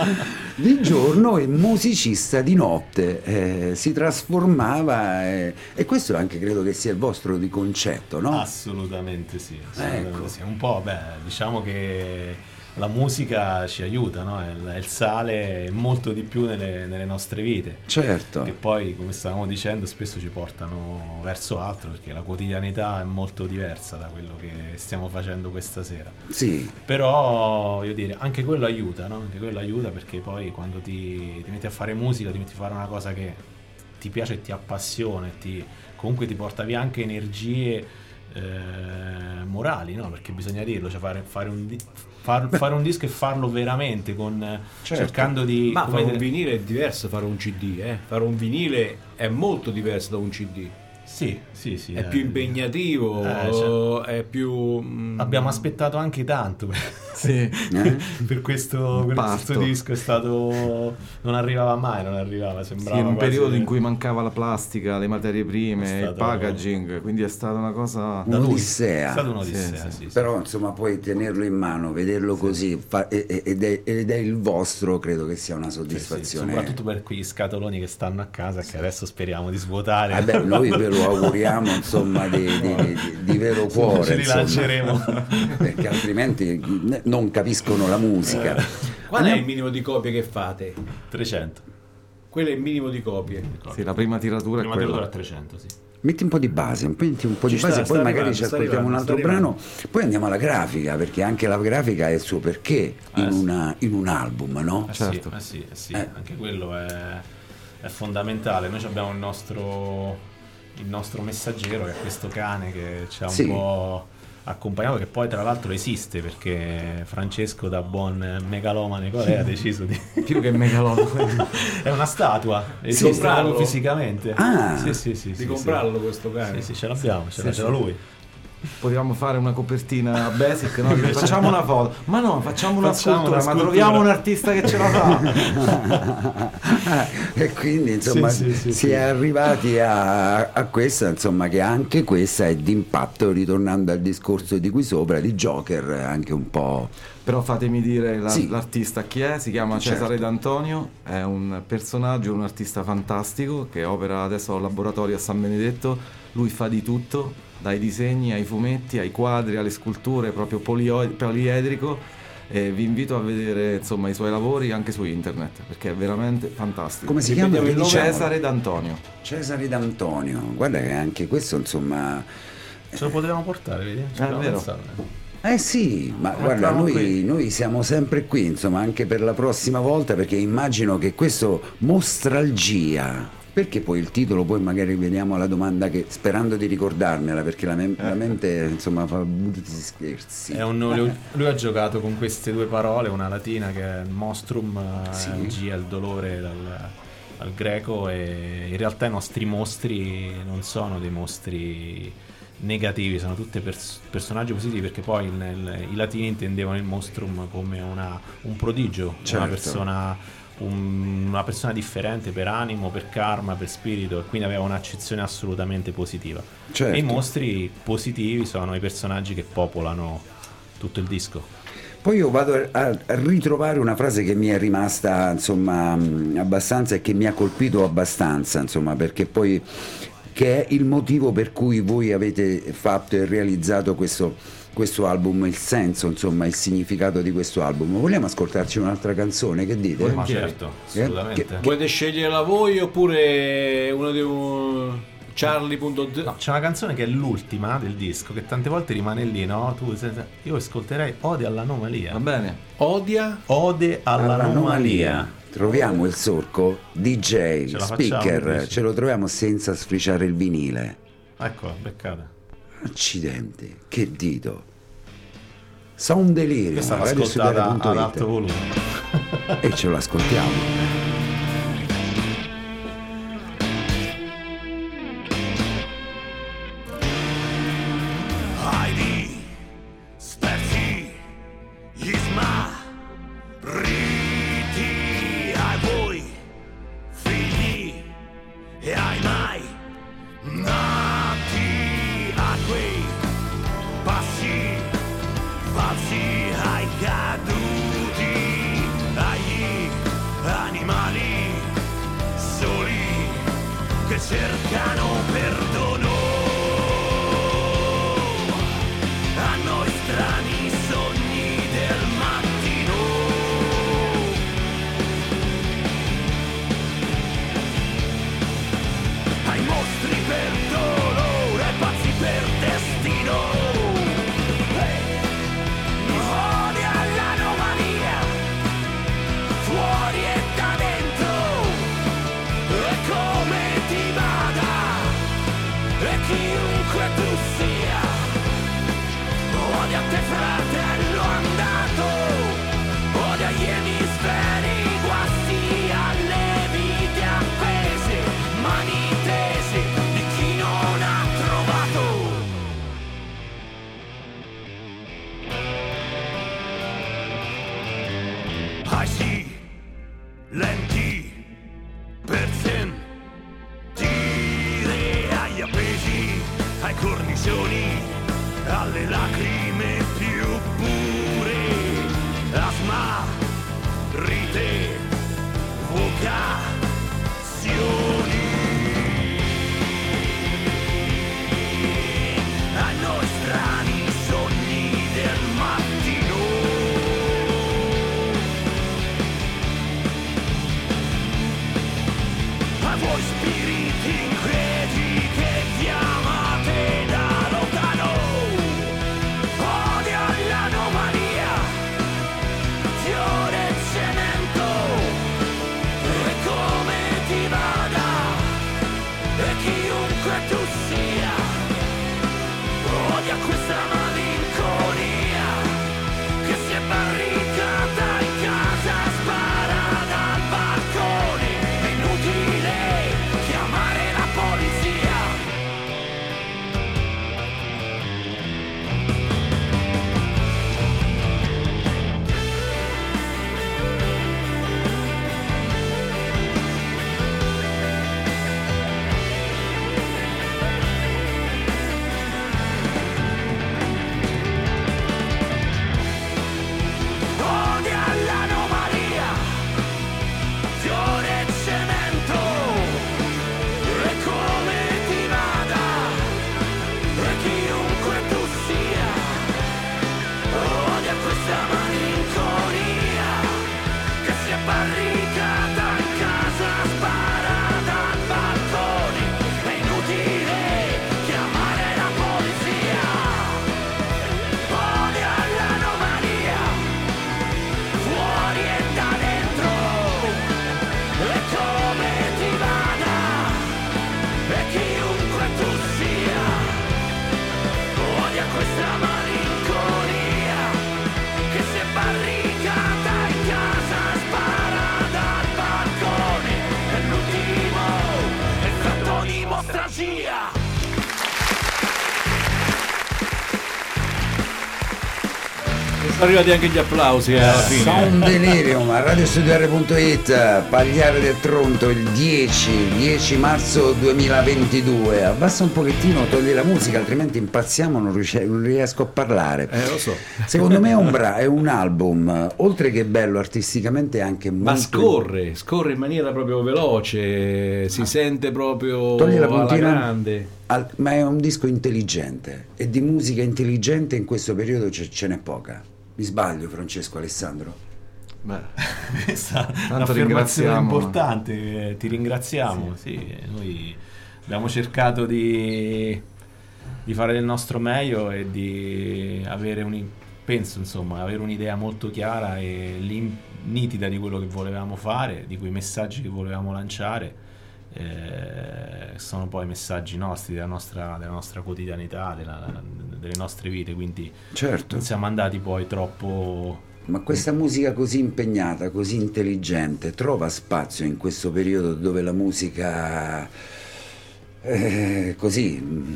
di giorno e musicista di notte eh, si trasformava eh, e questo anche credo che sia il vostro di concetto no? Assolutamente sì. assolutamente Ecco. sì. Un po', beh, diciamo che la musica ci aiuta, no? È il, è il sale e molto di più nelle, nelle nostre vite. certo Che poi, come stavamo dicendo, spesso ci portano verso altro perché la quotidianità è molto diversa da quello che stiamo facendo questa sera. sì Però, voglio dire, anche quello aiuta, no? Anche quello aiuta perché poi quando ti, ti metti a fare musica, ti metti a fare una cosa che ti piace e ti appassiona ti, comunque ti porta via anche energie eh, morali, no? Perché bisogna dirlo, cioè fare, fare un, far- fare un disco e farlo veramente, con, Certo. cercando di... Ma fare un dire- vinile è diverso da fare un CD, eh? Fare un vinile è molto diverso da un CD. Sì, sì, sì. È eh. più impegnativo, Eh, cioè- è più... mm, Abbiamo aspettato anche tanto Sì. Eh? per questo, per questo disco, è stato... non arrivava mai, non arrivava, Sì, sembrava in un quasi- periodo in cui mancava la plastica, le materie prime, il stato- packaging, quindi è stata una cosa... Un'odissea. È stata un'odissea, Sì, sì, sì. sì. Però insomma poi tenerlo in mano, vederlo così fa- ed, è, ed è il vostro, credo che sia una Sì, sì, soddisfazione. soprattutto per quegli scatoloni che stanno a casa che adesso speriamo di svuotare. Eh beh, noi ve lo auguriamo insomma di, di- di- di vero cuore, ci rilanceremo. perché altrimenti non capiscono la musica. Qual è il minimo di copie che fate? 300. Quello è il minimo di copie. Sì, la prima tiratura Prima è quella. tiratura a 300, sì. Metti un po' di base, un po', metti un po' di Ci base, sta, poi sta magari arrivando, ci sta ascoltiamo un altro arrivando, brano, sta poi andiamo alla grafica, perché anche la grafica ha il suo perché in, Eh, sì. una- in un album, no? Eh Certo. sì, eh sì, eh sì, Eh. anche quello è, è fondamentale. Noi abbiamo il nostro, il nostro messaggero che è questo cane che ci ha un Sì. po' accompagnato, che poi tra l'altro esiste perché Francesco da buon megalomane qual è ha deciso di... Più che megalono. è una statua, esiste comprarlo? fisicamente. Ah. sì, sì, sì, Di sì, comprarlo questo cane. Sì, sì, ce l'abbiamo, ce l'ha, lui. Potevamo fare una copertina basic, no? Facciamo una foto. Ma no, facciamo una Facciamo scultura, una ma scultura. troviamo un artista che ce la fa. e quindi insomma Sì, sì, sì, si sì. è arrivati a, a questa insomma che anche questa è d'impatto ritornando al discorso di qui sopra di Joker anche un po' Però fatemi dire la- Sì. l'artista chi è, si chiama Certo. Cesare D'Antonio, è un personaggio, un artista fantastico che opera adesso al laboratorio a San Benedetto, lui fa di tutto, dai disegni ai fumetti, ai quadri, alle sculture, proprio polio- poliedrico e vi invito a vedere insomma i suoi lavori anche su internet perché è veramente fantastico. come si chiama? Il nome? Cesare D'Antonio. Cesare D'Antonio guarda che anche questo insomma Ce lo potevamo portare, vedi? Ci Eh, abbiamo vero. Eh sì, ma Lo guarda, noi, noi siamo sempre qui, insomma, anche per la prossima volta, perché immagino che questo mostralgia, perché poi il titolo, poi magari vediamo la domanda che, sperando di ricordarmela, perché la, me- la mente, insomma, fa brutti scherzi. Un- lui, lui ha giocato con queste due parole, una latina che è monstrum, eh, Sì. G è il dolore dal, dal greco e in realtà i nostri mostri non sono dei mostri negativi, sono tutti pers- personaggi positivi perché poi nel- i latini intendevano il monstrum come una- un prodigio, Certo. una persona un- una persona differente per animo, per karma, per spirito e quindi aveva un'accezione assolutamente positiva. Certo. E i mostri positivi sono i personaggi che popolano tutto il disco. Poi io vado a, ritrovare una frase che mi è rimasta, insomma, abbastanza e che mi ha colpito abbastanza, insomma, perché poi che è il motivo per cui voi avete fatto e realizzato questo questo album, il senso, insomma, il significato di questo album. Vogliamo ascoltarci un'altra canzone? Che dite? Ma certo, eh? assolutamente. Che, che... Volete sceglierla voi oppure uno di un... Charlie.d no, c'è una canzone che è l'ultima del disco che tante volte rimane lì, no? Tu, sei, io ascolterei Ode all'anomalia. Va bene. Odia? Ode all'anomalia. troviamo il sorco DJ, ce speaker, facciamo, ce lo troviamo senza sfriciare il vinile. Ecco, beccata. Accidente, che dito. Sa un delirio. Questa l'ascoltata ad alto volume. e ce l'ascoltiamo. cercano perdono. Arrivati anche gli applausi eh, alla fine. Sound Delirium a radiostudiare.it Pagliare del Tronto il 10 10 marzo 2022 abbassa un pochettino togli la musica altrimenti impazziamo non, riusci- non riesco a parlare Eh, lo so. secondo me è un, bra- è un album oltre che bello artisticamente anche molto Ma scorre, scorre in maniera proprio veloce, si sente proprio Togli la puntina. grande. Al- ma è un disco intelligente e di musica intelligente in questo periodo ce, ce n'è poca mi sbaglio Francesco Alessandro Beh, Questa è Tanto un'affermazione ringraziamo. importante, eh, ti ringraziamo. Sì, noi abbiamo cercato di, di fare del nostro meglio e di avere un, penso insomma, avere un'idea molto chiara e nitida di quello che volevamo fare, di quei messaggi che volevamo lanciare. Eh, sono poi messaggi nostri, della nostra, della nostra quotidianità, della- delle nostre vite, quindi certo. non siamo andati poi troppo Ma questa musica così impegnata, così intelligente, trova spazio in questo periodo dove la musica è così, mh,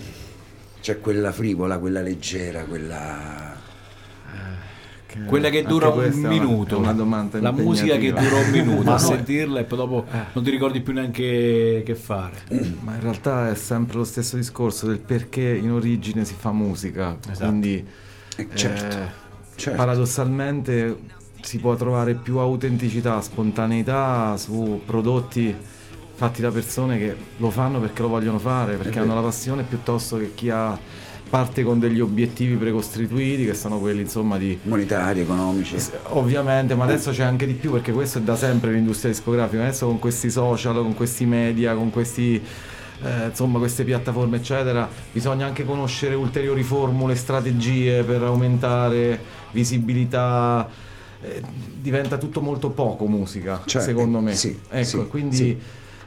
c'è quella frivola, quella leggera, quella... Quella che dura un minuto. è una domanda La musica che dura un minuto, a sentirla e poi dopo Eh. non ti ricordi più neanche che fare. Ma in realtà è sempre lo stesso discorso del perché in origine si fa musica. Esatto. Quindi Eh, certo, eh, certo. paradossalmente si può trovare più autenticità, spontaneità su prodotti fatti da persone che lo fanno perché lo vogliono fare, perché hanno la passione piuttosto che chi ha parte con degli obiettivi precostituiti che sono quelli insomma di monetari, economici. Ovviamente, ma adesso c'è anche di più perché questo è da sempre l'industria discografica. Adesso con questi social, con questi media, con questi, eh, insomma, queste piattaforme, eccetera, bisogna anche conoscere ulteriori formule, strategie per aumentare visibilità. Eh, diventa tutto molto poco musica, Cioè, secondo eh, me. sì, ecco, sì, quindi sì.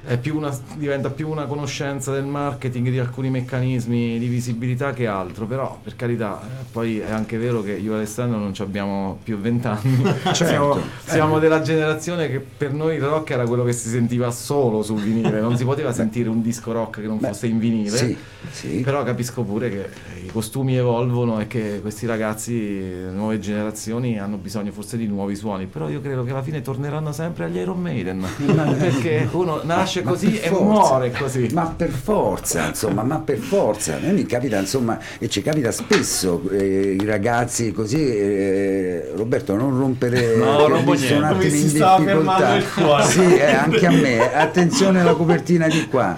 È più una- diventa più una conoscenza del marketing, di alcuni meccanismi di visibilità che altro, però per carità, eh, poi è anche vero che io e Alessandro non ci abbiamo più vent'anni, siamo, siamo della generazione che per noi il rock era quello che si sentiva solo sul vinile, non si poteva sentire un disco rock che non Beh, fosse in vinile. Sì, sì. Però capisco pure che i costumi evolvono e che questi ragazzi, le nuove generazioni, hanno bisogno forse di nuovi suoni. Però io credo che alla fine torneranno sempre agli Iron Maiden. perché uno nasce Ma così per e forza. muore così. Ma per forza, insomma, ma per forza. A me mi capita, insomma, e ci capita spesso, eh, i ragazzi così, eh, Roberto, non rompere No, rompo niente. attimo Mi si fermando il cuore. Sì, eh, anche a me. Attenzione alla copertina di qua.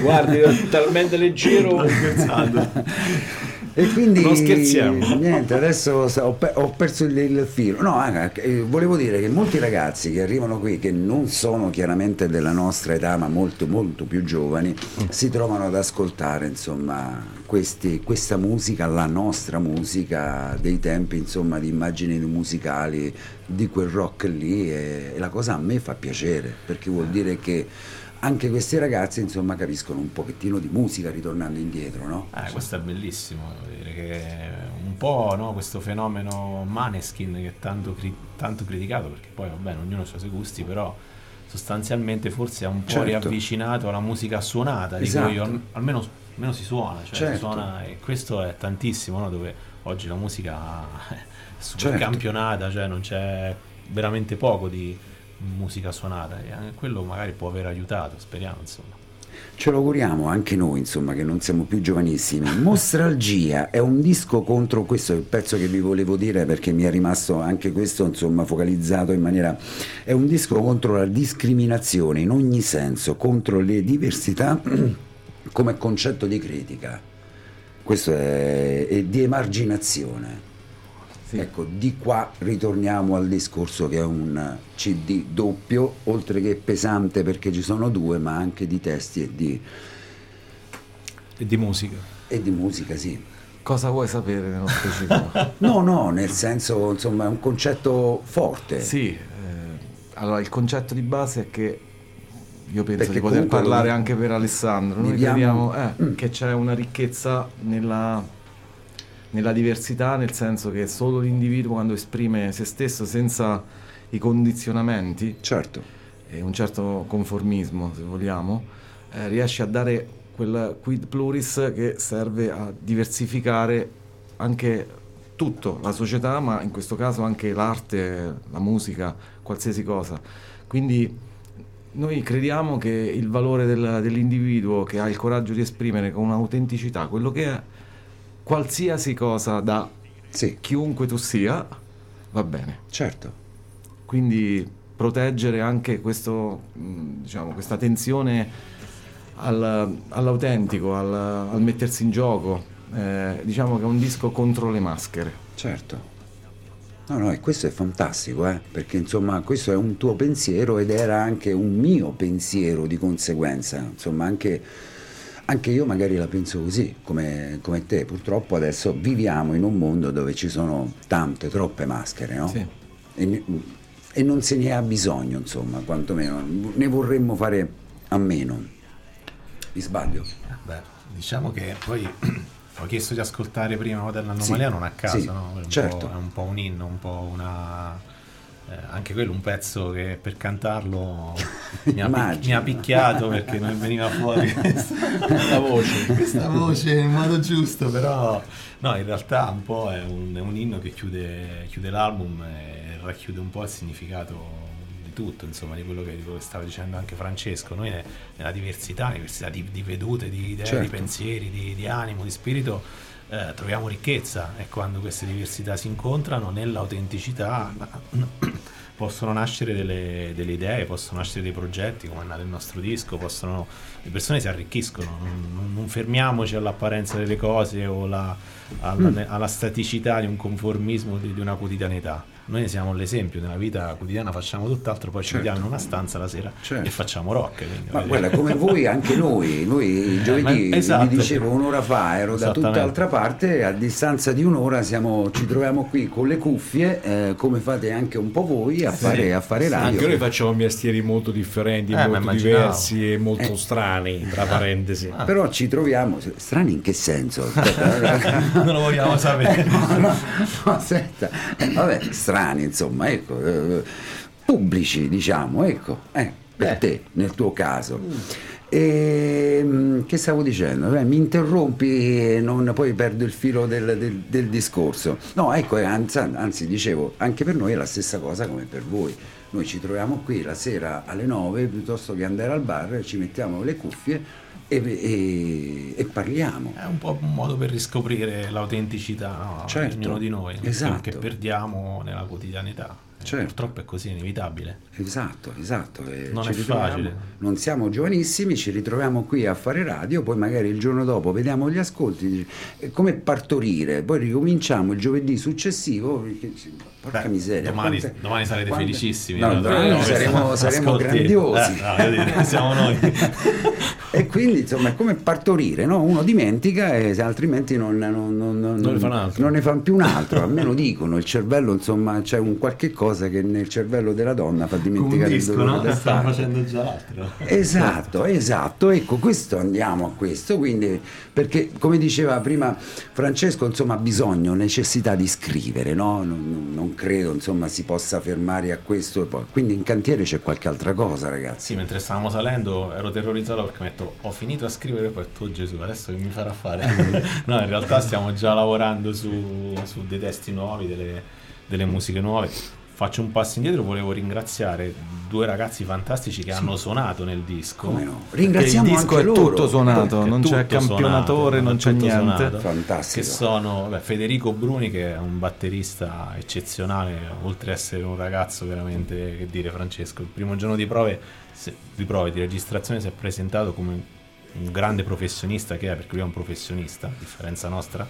Guardi, è talmente leggero. E quindi Non scherziamo. Niente, adesso ho, pe- ho perso il, il filo. No, eh, volevo dire che molti ragazzi che arrivano qui, che non sono chiaramente della nostra età, ma molto molto più giovani, si trovano ad ascoltare, insomma, questi- questa musica, la nostra musica dei tempi, insomma, di immagini musicali di quel rock lì e, e la cosa a me fa piacere, perché vuol dire che anche questi ragazzi, insomma, capiscono un pochettino di musica ritornando indietro, no? Eh, questo è bellissimo, dire che un po' no, questo fenomeno Maneskin che è tanto, cri- tanto criticato, perché poi va bene, ognuno ha i suoi gusti, però sostanzialmente forse è un po' Certo. riavvicinato alla musica suonata, di Esatto. cui al- almeno, almeno si suona, cioè si Certo. suona e questo è tantissimo, no, dove oggi la musica è super Certo. campionata, cioè non c'è veramente poco di musica suonata e quello magari può aver aiutato, speriamo insomma. Ce lo auguriamo anche noi, insomma, che non siamo più giovanissimi. Mostralgia è un disco contro questo è il pezzo che vi volevo dire perché mi è rimasto anche questo, insomma, focalizzato in maniera è un disco contro la discriminazione in ogni senso, contro le diversità come concetto di critica. Questo è, è di emarginazione. Sì. Ecco, di qua ritorniamo al discorso che è un CD doppio, oltre che pesante perché ci sono due, ma anche di testi e di, E di musica. e di musica, sì. Cosa vuoi sapere nello specifico? No, no, nel senso, insomma, è un concetto forte. sì, eh, allora il concetto di base è che io penso Perché di poter parlare anche per Alessandro. Noi viviamo- crediamo eh, Mm. che c'è una ricchezza nella, nella diversità, nel senso che solo l'individuo quando esprime se stesso senza i condizionamenti Certo, e un certo conformismo, se vogliamo, eh, riesce a dare quel quid pluris che serve a diversificare anche tutto, la società, ma in questo caso anche l'arte, la musica, qualsiasi cosa. Quindi noi crediamo che il valore del- dell'individuo che ha il coraggio di esprimere con autenticità quello che è, qualsiasi cosa da Sì, chiunque tu sia, va bene. certo. Quindi proteggere anche questo, mh, diciamo, questa tensione al- all'autentico, al, al mettersi in gioco. Eh, diciamo che è un disco contro le maschere. Certo. No, no, e questo è fantastico, eh? perché insomma questo è un tuo pensiero ed era anche un mio pensiero di conseguenza. Insomma, anche, anche io magari la penso così, come, come te. Purtroppo adesso viviamo in un mondo dove ci sono tante, troppe maschere, no? Sì. E, e non se ne ha bisogno, insomma, quantomeno. Ne vorremmo fare a meno. Mi sbaglio? Beh, diciamo che poi ho chiesto di ascoltare prima Moderna Anomalia Sì, non a caso, sì, no? È un, certo. po', è un po' un inno, un po' una... eh, anche quello un pezzo che per cantarlo mi ha, pic- mi ha picchiato perché non veniva fuori questa, voce. questa voce in modo giusto, però no, in realtà un po' è un, è un inno che chiude, chiude l'album e racchiude un po' il significato di tutto, insomma, di quello che, di quello che stava dicendo anche Francesco. Noi ne- nella diversità, diversità di, di vedute, di idee, di Certo. pensieri, di, di animo, di spirito, eh, troviamo ricchezza e quando queste diversità si incontrano nell'autenticità possono nascere delle, delle idee, possono nascere dei progetti come è nato il nostro disco, possono, le persone si arricchiscono, non, non- fermiamoci all'apparenza delle cose o la- alla, alla staticità di un conformismo di, di una quotidianità. Noi siamo l'esempio, nella vita quotidiana facciamo tutt'altro, poi ci Certo. vediamo in una stanza la sera Certo. e facciamo rock. quindi, Ma guarda, come voi, anche noi, noi il giovedì, esatto. vi dicevo un'ora fa, ero da tutt'altra parte, a distanza di un'ora siamo- ci troviamo qui con le cuffie, eh, come fate anche un po' voi, a fare, a fare radio. Anche noi facciamo mestieri molto differenti, Eh, molto diversi e molto strani, tra parentesi. Però ci troviamo, strani in che senso? Non lo vogliamo sapere. no, no, no, aspetta, Eh, vabbè, strani insomma, ecco, eh, pubblici diciamo, ecco, eh, per te, nel tuo caso. E, mm, che stavo dicendo? Eh, mi interrompi e non, poi perdo il filo del, del- del discorso. No, ecco, eh, anzi, anzi, dicevo, anche per noi è la stessa cosa come per voi. Noi ci troviamo qui la sera alle 9 piuttosto che andare al bar, ci mettiamo le cuffie e, e- e parliamo. È un po' un modo per riscoprire l'autenticità? Certo. di ognuno di noi, Esatto. che perdiamo nella quotidianità. Eh, Certo. Purtroppo è così, inevitabile. Esatto, esatto. e Non ci è facile. Non siamo giovanissimi, ci ritroviamo qui a fare radio, poi magari il giorno dopo vediamo gli ascolti, è come partorire, poi ricominciamo il giovedì successivo, perché, porca Beh, miseria. Domani, quante- domani sarete quante- felicissimi. No, no? domani No, saremo, saremo grandiosi. Eh, no, dire, siamo noi. e quindi insomma è come partorire, no? uno dimentica e se altrimenti non, non, non, non- Non ne fa un altro. non ne fa più un altro, almeno dicono, il cervello insomma c'è un qualche cosa che nel cervello della donna fa dimenticare il dolore no? del parto. facendo già l'altro. Esatto, esatto, ecco, questo andiamo a questo, quindi perché come diceva prima Francesco, insomma, ha bisogno, necessità di scrivere, no? Non, non credo, insomma, si possa fermare a questo. Quindi in cantiere c'è qualche altra cosa, ragazzi. Sì, mentre stavamo salendo ero terrorizzato perché mi ho detto ho finito a scrivere e poi "Oh Gesù adesso che mi farà fare? no, in realtà stiamo già lavorando su, su dei testi nuovi, delle, delle musiche nuove. Faccio un passo indietro, volevo ringraziare due ragazzi fantastici che hanno suonato nel disco. Come no? Ringraziamo il disco anche è loro. tutto suonato, È non c'è tutto campionatore, suonato, non è c'è tutto niente. suonato. Fantastico. Che sono beh, Federico Bruni, che è un batterista eccezionale, oltre ad essere un ragazzo veramente, che dire, Francesco. Il primo giorno di prove, se- di prove, di registrazione, si è presentato come un grande professionista che è, perché lui è un professionista, a differenza nostra,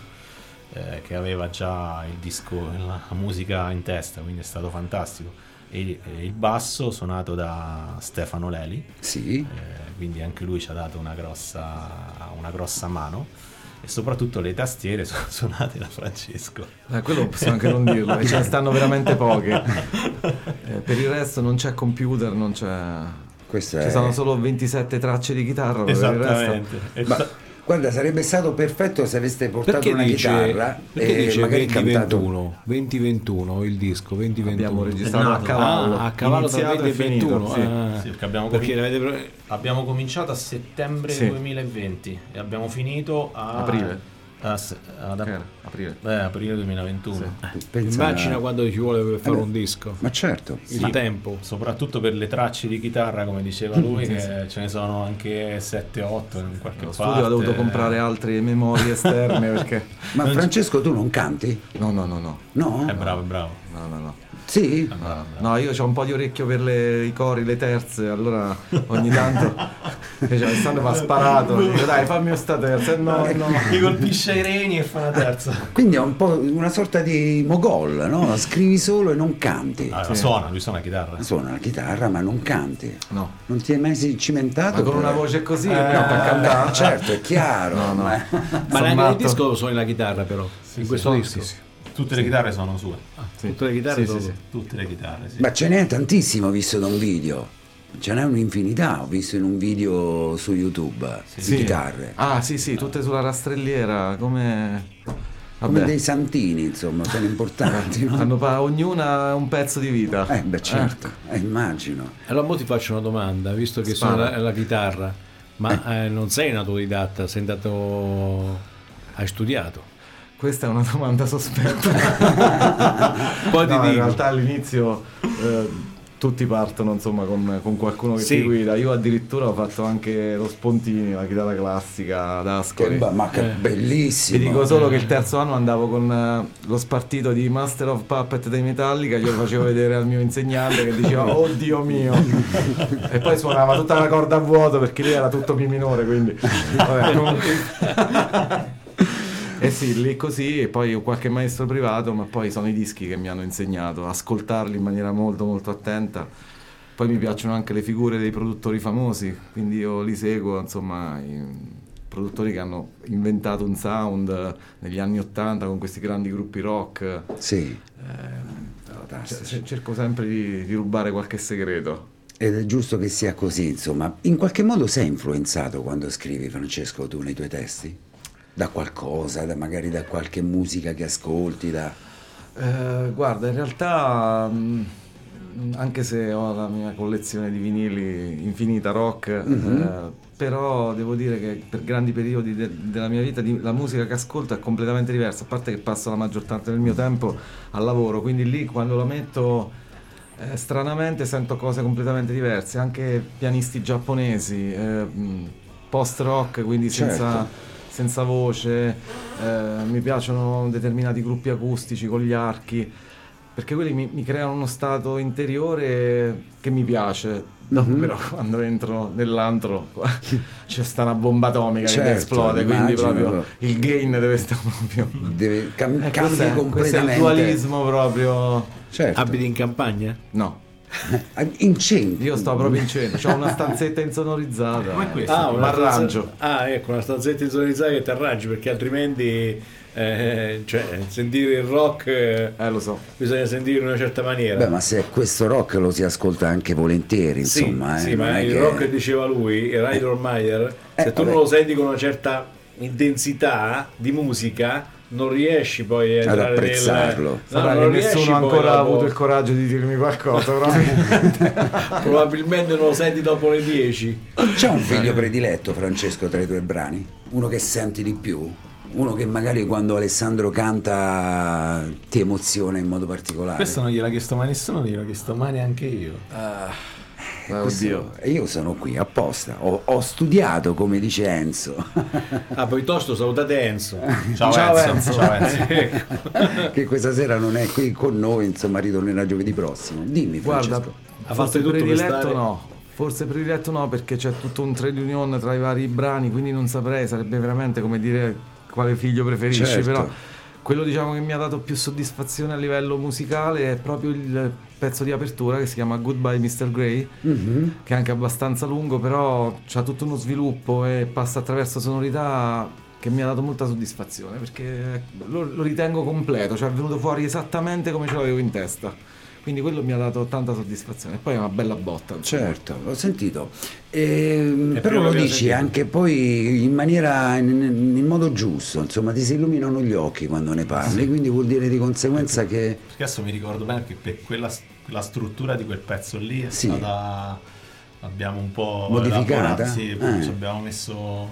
eh, che aveva già il disco, la, la musica in testa, quindi è stato fantastico. E, e il basso suonato da Stefano Leli, Sì, eh, quindi anche lui ci ha dato una grossa, una grossa mano e soprattutto le tastiere sono suonate da Francesco. Eh, quello possiamo anche non dirlo, e ce ne stanno veramente poche. Eh, per il resto non c'è computer, non c'è... questo Ci è... sono solo 27 tracce di chitarra, per il resto... Esattamente. Ma, guarda, sarebbe stato perfetto se aveste portato Perché una dice, chitarra perché e dice magari cantato 2021? 2021 il disco 2021. Abbiamo registrato È a cavallo, Ah, a cavallo tra iniziato 20 e e finito, 21. sì. ah. sì, perché abbiamo, Perché comin- l'avete pro- abbiamo cominciato a settembre Sì. 2020 e abbiamo finito a Aprile. Ah, sì, ad- Che era? Aprile. eh, aprile 2021. Pensa- Immagina quando ci vuole per fare Eh beh. un disco. Ma certo. Il tempo. Soprattutto per le tracce di chitarra, come diceva lui, che ce ne sono anche 7-8 in qualche Lo parte. studio ha dovuto comprare altre memorie esterne perché... Ma Francesco tu non canti? No, no, no, no. No? È bravo, è bravo. No, no, no. Sì? No, no, io ho un po' di orecchio per le- i cori, le terze, allora ogni tanto cioè, Alessandro mi ha sparato, dico dai fammi sta terza, no, no. Gli colpisce i reni e fa una terza. Quindi è un po' una sorta di mogol, no? Scrivi solo e non canti. Ah, Suona, lui suona la chitarra. Suona la chitarra ma non canti. No. Non ti è mai cimentato? Ma con per- una voce così, Eh, no, per cantare. certo, è chiaro. No, no. ma- Ma nel disco suoni la chitarra però. in questo disco. Tutte le chitarre sono sue. Sì. Tutte le chitarre Sì, sono- sì, sì. Tutte le chitarre, sì. Ma ce n'è tantissimo visto da un video. Ce n'è un'infinità, ho visto in un video su YouTube di chitarre. Ah sì sì, tutte sulla rastrelliera, come... Come Vabbè, dei santini, insomma, sono importanti, no? hanno pa- ognuna un pezzo di vita. Eh, beh, certo, eh, immagino. Allora mo ti faccio una domanda, visto che Spara. suoni la, la chitarra, ma eh, non sei un autodidatta, sei andato... hai studiato. Questa è una domanda sospetta. Poi ti No, in realtà all'inizio eh, tutti partono insomma con, con qualcuno che Sì. ti guida. Io addirittura ho fatto anche lo Spontini, la chitarra classica ad Che Ascoli. ba- ma che Eh. bellissimo. Vi dico solo che il terzo anno andavo con eh, lo spartito di Master of Puppet dei Metallica, io lo facevo vedere al mio insegnante che diceva oddio mio e poi suonava tutta la corda a vuoto perché lì era tutto mi minore quindi vabbè, comunque- Eh sì, lì così e poi ho qualche maestro privato, ma poi sono i dischi che mi hanno insegnato, ascoltarli in maniera molto molto attenta. Poi mi piacciono anche le figure dei produttori famosi, quindi io li seguo, insomma, i produttori che hanno inventato un sound eh, negli anni 80 con questi grandi gruppi rock. Sì, Eh, fantastico. c- cerco sempre di, di rubare qualche segreto. Ed è giusto che sia così, insomma. In qualche modo sei influenzato quando scrivi, Francesco, tu nei tuoi testi? Da qualcosa, da magari da qualche musica che ascolti, da... Eh, guarda, in realtà, mh, anche se ho la mia collezione di vinili infinita rock, eh, però devo dire che per grandi periodi de- della mia vita di- la musica che ascolto è completamente diversa, a parte che passo la maggior parte del mio tempo al lavoro, quindi lì quando la metto eh, stranamente sento cose completamente diverse, anche pianisti giapponesi, eh, mh, post-rock, quindi senza, Certo. Senza voce, eh, mi piacciono determinati gruppi acustici con gli archi, perché quelli mi, mi creano uno stato interiore che mi piace. Dopo però quando entro nell'antro c'è sta una bomba atomica Certo, che esplode, quindi proprio il gain deve stare proprio... Deve cam- Eh, cambi questo è- questo è il completamente. dualismo proprio... Certo. Abiti in campagna? No, In centro. io sto proprio in centro, ho una stanzetta insonorizzata. Come questo? Ah, stanza- arrangio. Ah, ecco, una stanzetta insonorizzata che ti arrangi perché altrimenti eh, cioè, sentire il rock eh, Eh, lo so. bisogna sentire in una certa maniera. Beh, ma se questo rock lo si ascolta anche volentieri, Sì, insomma. eh, sì, non ma il che- rock diceva lui, il Rider Meyer, Eh, se tu vabbè. non lo senti con una certa intensità di musica, non riesci poi a Ad apprezzarlo. Nel... Sarà non che riesci nessuno ancora ha dopo- avuto il coraggio di dirmi qualcosa, probabilmente. Probabilmente non lo senti dopo le 10. C'è un figlio prediletto, Francesco, tra i tuoi brani? Uno che senti di più? Uno che magari quando Alessandro canta ti emoziona in modo particolare? Questo non gliel'ha chiesto mai nessuno, non gliel'ho chiesto mai neanche io. Eh, Questo- oddio. e io sono qui apposta, ho, ho studiato come dice Enzo, Ah, poi tosto salutate Enzo. Ciao, Ciao, Enzo. Enzo. Ciao Enzo. che questa sera non è qui con noi, insomma ritornerà giovedì prossimo. Dimmi Guarda, Francesco. Ha forse fatto tutto per prediletto stare- no. Forse prediletto no, perché c'è tutto un trade union tra i vari brani, quindi non saprei, sarebbe veramente come dire quale figlio preferisci, Certo. però quello diciamo che mi ha dato più soddisfazione a livello musicale è proprio il pezzo di apertura che si chiama Goodbye Mr. Grey, Mhm. che è anche abbastanza lungo, però ha tutto uno sviluppo e passa attraverso sonorità che mi ha dato molta soddisfazione perché lo, lo ritengo completo, cioè è venuto fuori esattamente come ce l'avevo in testa. Quindi quello mi ha dato tanta soddisfazione. E poi è una bella botta. Certo, l'ho sentito. Ehm, È però lo dici sentito. anche poi in maniera, in, in modo giusto, insomma ti si illuminano gli occhi quando ne parli, quindi vuol dire di conseguenza che... Perché adesso mi ricordo bene che per quella, quella struttura di quel pezzo lì è Sì. stata. Abbiamo un po' Modificata? Sì, Eh. ci abbiamo messo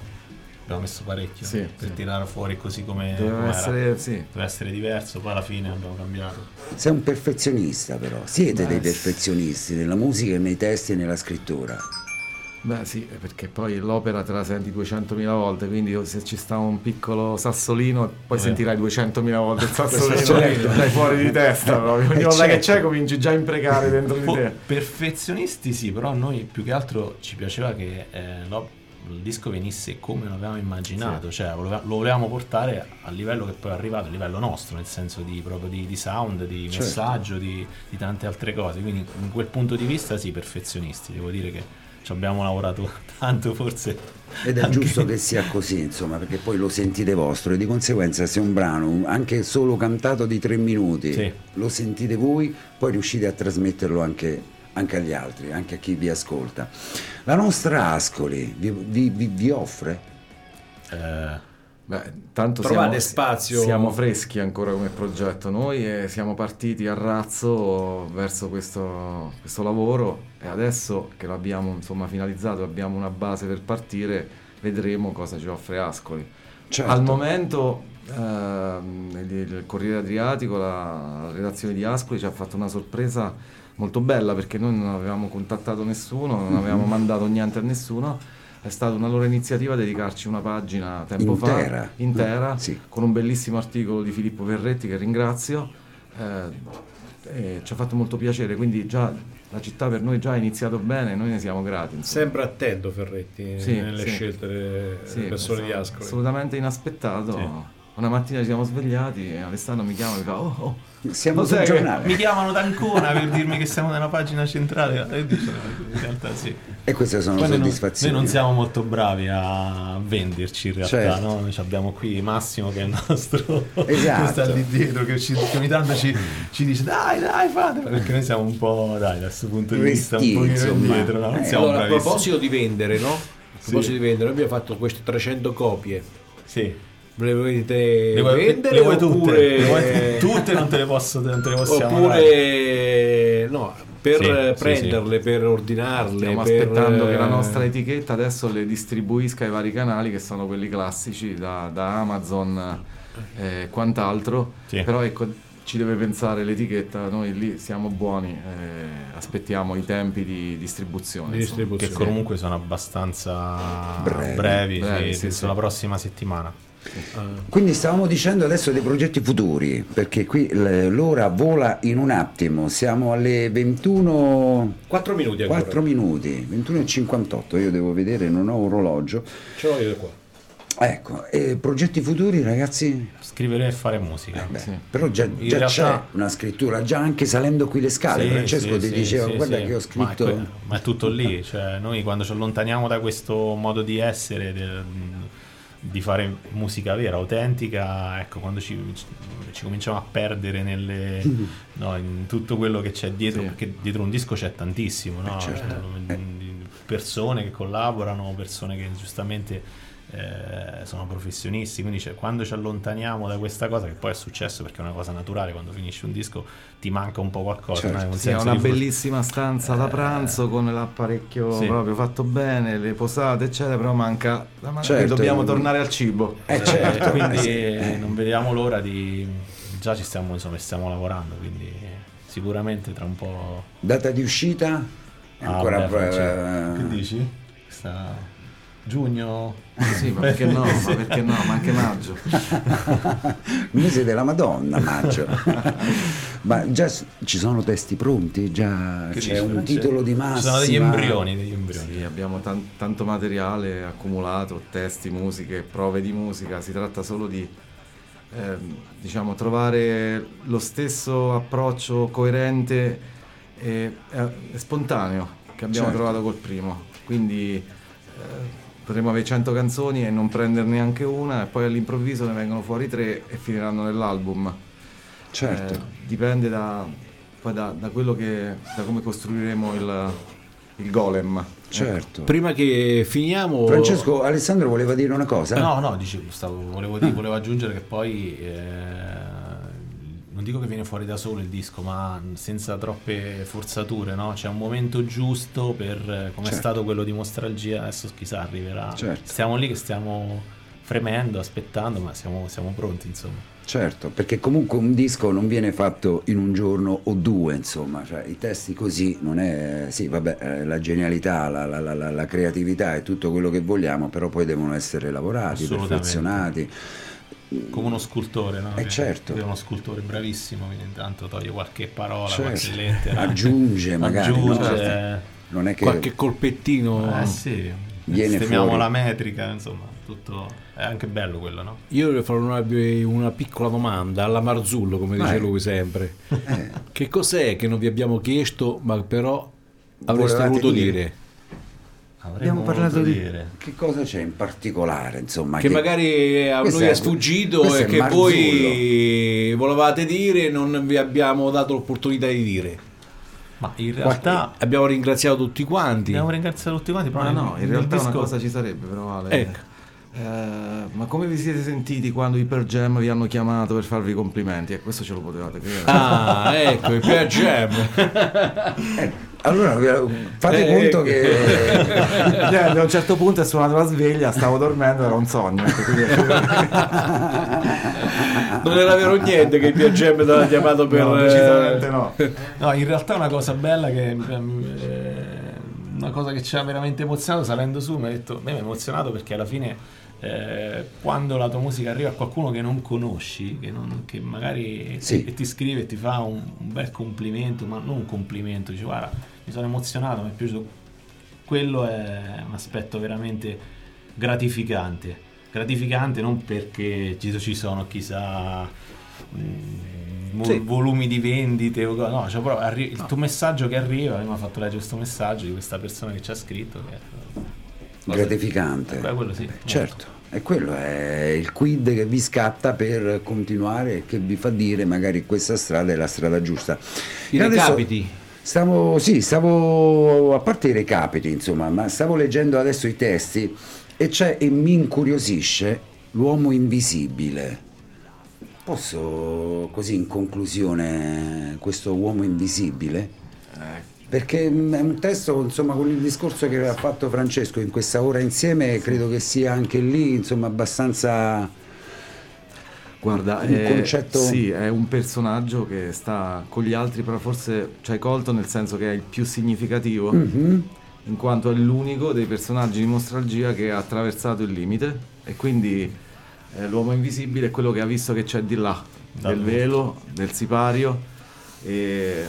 abbiamo messo parecchio Sì, per sì. tirare fuori così come Doveva essere, sì. Doveva essere diverso, poi alla fine abbiamo cambiato. Sei un perfezionista però, siete Beh, dei perfezionisti nella musica, nei testi e nella scrittura. Beh sì, perché poi l'opera te la senti 200.000 volte, quindi se ci sta un piccolo sassolino poi Eh. sentirai 200.000 volte il sassolino, Certo. dai fuori di testa proprio. Ogni Eh, volta che certo. c'è cominci già a imprecare dentro di Po- te. perfezionisti sì, però a noi più che altro ci piaceva che eh, lo- il disco venisse come lo avevamo immaginato, cioè lo, voleva- lo volevamo portare al livello che poi è arrivato, a livello nostro, nel senso di, proprio di, di sound, di Certo. messaggio, di, di tante altre cose. Quindi in quel punto di vista sì, perfezionisti, devo dire che ci abbiamo lavorato tanto forse. Ed è anche- giusto che sia così, insomma, perché poi lo sentite vostro e di conseguenza se un brano, anche solo cantato di tre minuti, Sì. lo sentite voi, poi riuscite a trasmetterlo anche, anche agli altri, anche a chi vi ascolta. La nostra Ascoli vi, vi- vi- vi offre? Eh, Beh, tanto Trovate siamo, spazio. siamo freschi ancora come progetto. Noi eh, siamo partiti a razzo verso questo, questo lavoro e adesso che l'abbiamo insomma finalizzato, abbiamo una base per partire, vedremo cosa ci offre Ascoli. Certo. Al momento ehm, il, Corriere Adriatico, la redazione di Ascoli ci ha fatto una sorpresa molto bella perché noi non avevamo contattato nessuno, non avevamo mandato niente a nessuno. È stata una loro iniziativa dedicarci una pagina tempo Intera. fa, intera, Sì. con un bellissimo articolo di Filippo Ferretti che ringrazio. eh, e ci ha fatto molto piacere, quindi già la città per noi già ha iniziato bene, noi ne siamo grati. insomma. Sempre attento Ferretti Sì, nelle sì. scelte delle Sì, persone di è Ascoli. Assolutamente inaspettato. Sì. Una mattina ci siamo svegliati e Alessandro mi chiama e mi fa: Oh, oh, Siamo sul giornale. mi chiamano da Ancona per dirmi che siamo nella pagina centrale e dice, in realtà sì. E queste sono Poi noi non, soddisfazioni. noi non siamo molto bravi a venderci in realtà, Certo. no? Noi abbiamo qui Massimo che è il nostro Esatto. che sta lì dietro che, ci, che ogni tanto ci, ci dice dai dai fatelo perché noi siamo un po' dai da questo punto di vista un po' indietro, no? Eh, allora, a proposito di vendere, no? A proposito di vendere, noi abbiamo fatto queste 300 copie. Sì. Le volete Le vuoi, vendere le vuoi tutte? oppure... Le vuoi tutte non te le posso non te le possiamo dare. Oppure no, per Sì, eh, sì, prenderle, per ordinarle, stiamo per, aspettando che la eh, nostra etichetta adesso le distribuisca ai vari canali che sono quelli classici da, da Amazon e quant'altro. Sì. Però ecco, ci deve pensare l'etichetta, noi lì siamo buoni, eh, aspettiamo i tempi di distribuzione. Di insomma. che distribuzione. comunque sono abbastanza Brevi. brevi, Brevi, sì, sì, penso sì. la prossima settimana. Quindi stavamo dicendo adesso dei progetti futuri, perché qui l'ora vola in un attimo, siamo alle 21... 4 minuti ancora. 4 minuti, 21 e 58, io devo vedere, non ho orologio. Ce l'ho io qua. Ecco, e progetti futuri ragazzi? Scrivere e fare musica. Beh, Sì. Però già, già realtà- c'è una scrittura, già anche salendo qui le scale, Sì, Francesco sì, ti sì, diceva sì, guarda sì. che ho Ma è, scritto... que- ma è tutto lì, cioè noi quando ci allontaniamo da questo modo di essere, del- di fare musica vera, autentica, ecco, quando ci, ci cominciamo a perdere nelle, no, in tutto quello che c'è dietro, Sì. perché dietro un disco c'è tantissimo, no? Eh, certo. Eh, persone che collaborano, persone che giustamente eh, sono professionisti, quindi cioè, quando ci allontaniamo da questa cosa, che poi è successo perché è una cosa naturale, quando finisci un disco ti manca un po' qualcosa, Certo. no? È un Sì, una bellissima stanza da pranzo con l'apparecchio Sì. proprio fatto bene, le posate, eccetera, però manca. ma- Certo. Dobbiamo tornare al cibo. Eh certo, Eh, quindi eh sì. eh, non vediamo l'ora di già ci stiamo insomma stiamo lavorando quindi eh, sicuramente tra un po' Data di uscita? Ah, Ancora... vabbè, Francesco. eh, che dici? Questa- giugno Sì, ma perché no? Ma perché no? Ma anche maggio. mese della Madonna, maggio. Ma già ci sono testi pronti? Già Che c'è un Francesco? titolo di ci massima? sono degli embrioni degli embrioni Sì, abbiamo tan- tanto materiale accumulato, testi, musiche, prove di musica, si tratta solo di ehm, diciamo, trovare lo stesso approccio coerente e, e spontaneo che abbiamo Certo. trovato col primo. Quindi eh, potremmo avere 100 canzoni e non prenderne neanche una e poi all'improvviso ne vengono fuori tre e finiranno nell'album. Certo. Eh, dipende da, poi da, da quello che da come costruiremo il, il golem. Certo. Prima che finiamo... Francesco, Alessandro voleva dire una cosa? no no dicevo stavo, volevo, dire, volevo aggiungere che poi eh, non dico che viene fuori da solo il disco ma senza troppe forzature no? c'è un momento giusto per come è Certo. stato quello di Mostralgia adesso chissà arriverà Certo. stiamo lì che stiamo fremendo, aspettando, ma siamo, siamo pronti, insomma. Certo, perché comunque un disco non viene fatto in un giorno o due, insomma, cioè, i testi così non è, sì, vabbè, eh, la genialità, la, la- la- la- creatività e tutto quello che vogliamo, però poi devono essere lavorati, perfezionati. Come uno scultore, no? Eh, Che- certo. È uno scultore bravissimo, quindi intanto toglie qualche parola, Certo. qualche lettera. Aggiunge magari, Aggiunge, no? eh, Non è che Qualche colpettino. eh sì, Viene sistemiamo fuori. la metrica, insomma, tutto è anche bello quello, no? Io vorrei fare una, una piccola domanda alla Marzullo, come dice Vai. lui sempre. Eh. Che cos'è che non vi abbiamo chiesto, ma però avreste Volevate voluto dire? dire? Abbiamo parlato di dire. che cosa c'è in particolare, insomma, Che magari a noi è- è sfuggito e che voi volevate dire e non vi abbiamo dato l'opportunità di dire. Ma in realtà Abbiamo ringraziato tutti quanti. abbiamo ringraziato tutti quanti, però Ma nel- no, in realtà una disco- cosa ci sarebbe però Ale. Ecco. Eh, ma come vi siete sentiti quando i Per Jam vi hanno chiamato per farvi i complimenti? E questo ce lo potevate credere. Ah, ecco, il Pearl Jam. Allora vi- fate Eh, conto che Cioè, a un certo punto è suonata la sveglia, stavo dormendo, era un sogno. quindi- Non era vero niente che il Jam ti aveva chiamato per... no, decisamente no. No, in realtà una cosa bella che ehm, eh, una cosa che ci ha veramente emozionato salendo su, mi ha detto, a me mi ha emozionato perché alla fine eh, quando la tua musica arriva a qualcuno che non conosci, che, non- che magari Sì. e ti scrive e ti fa un, un bel complimento, ma non un complimento, dice guarda, mi sono emozionato, mi è piaciuto. Quello è un aspetto veramente gratificante. Gratificante non perché ci, ci sono chissà mm, mo- Sì. volumi di vendite o co- no, cioè proprio arri- il tuo messaggio che arriva, mi ha fatto leggere questo messaggio di questa persona che ci ha scritto che gratificante. Beh, quello sì. Certo, e quello è il quid che vi scatta per continuare e che vi fa dire magari questa strada è la strada giusta. I recapiti. Stavo, sì, stavo, a parte i recapiti, insomma, ma stavo leggendo adesso i testi e c'è, e mi incuriosisce, l'uomo invisibile. Posso, così in conclusione, questo uomo invisibile? Perché mm, è un testo, insomma, con il discorso che aveva fatto Francesco in questa ora insieme, credo che sia anche lì, insomma, abbastanza... Guarda, Un è, concetto- sì, è un personaggio che sta con gli altri, però forse ci hai colto nel senso che è il più significativo, Mhm. in quanto è l'unico dei personaggi di Mostralgia che ha attraversato il limite e quindi eh, l'uomo invisibile è quello che ha visto che c'è di là, Dal del velo, del sipario e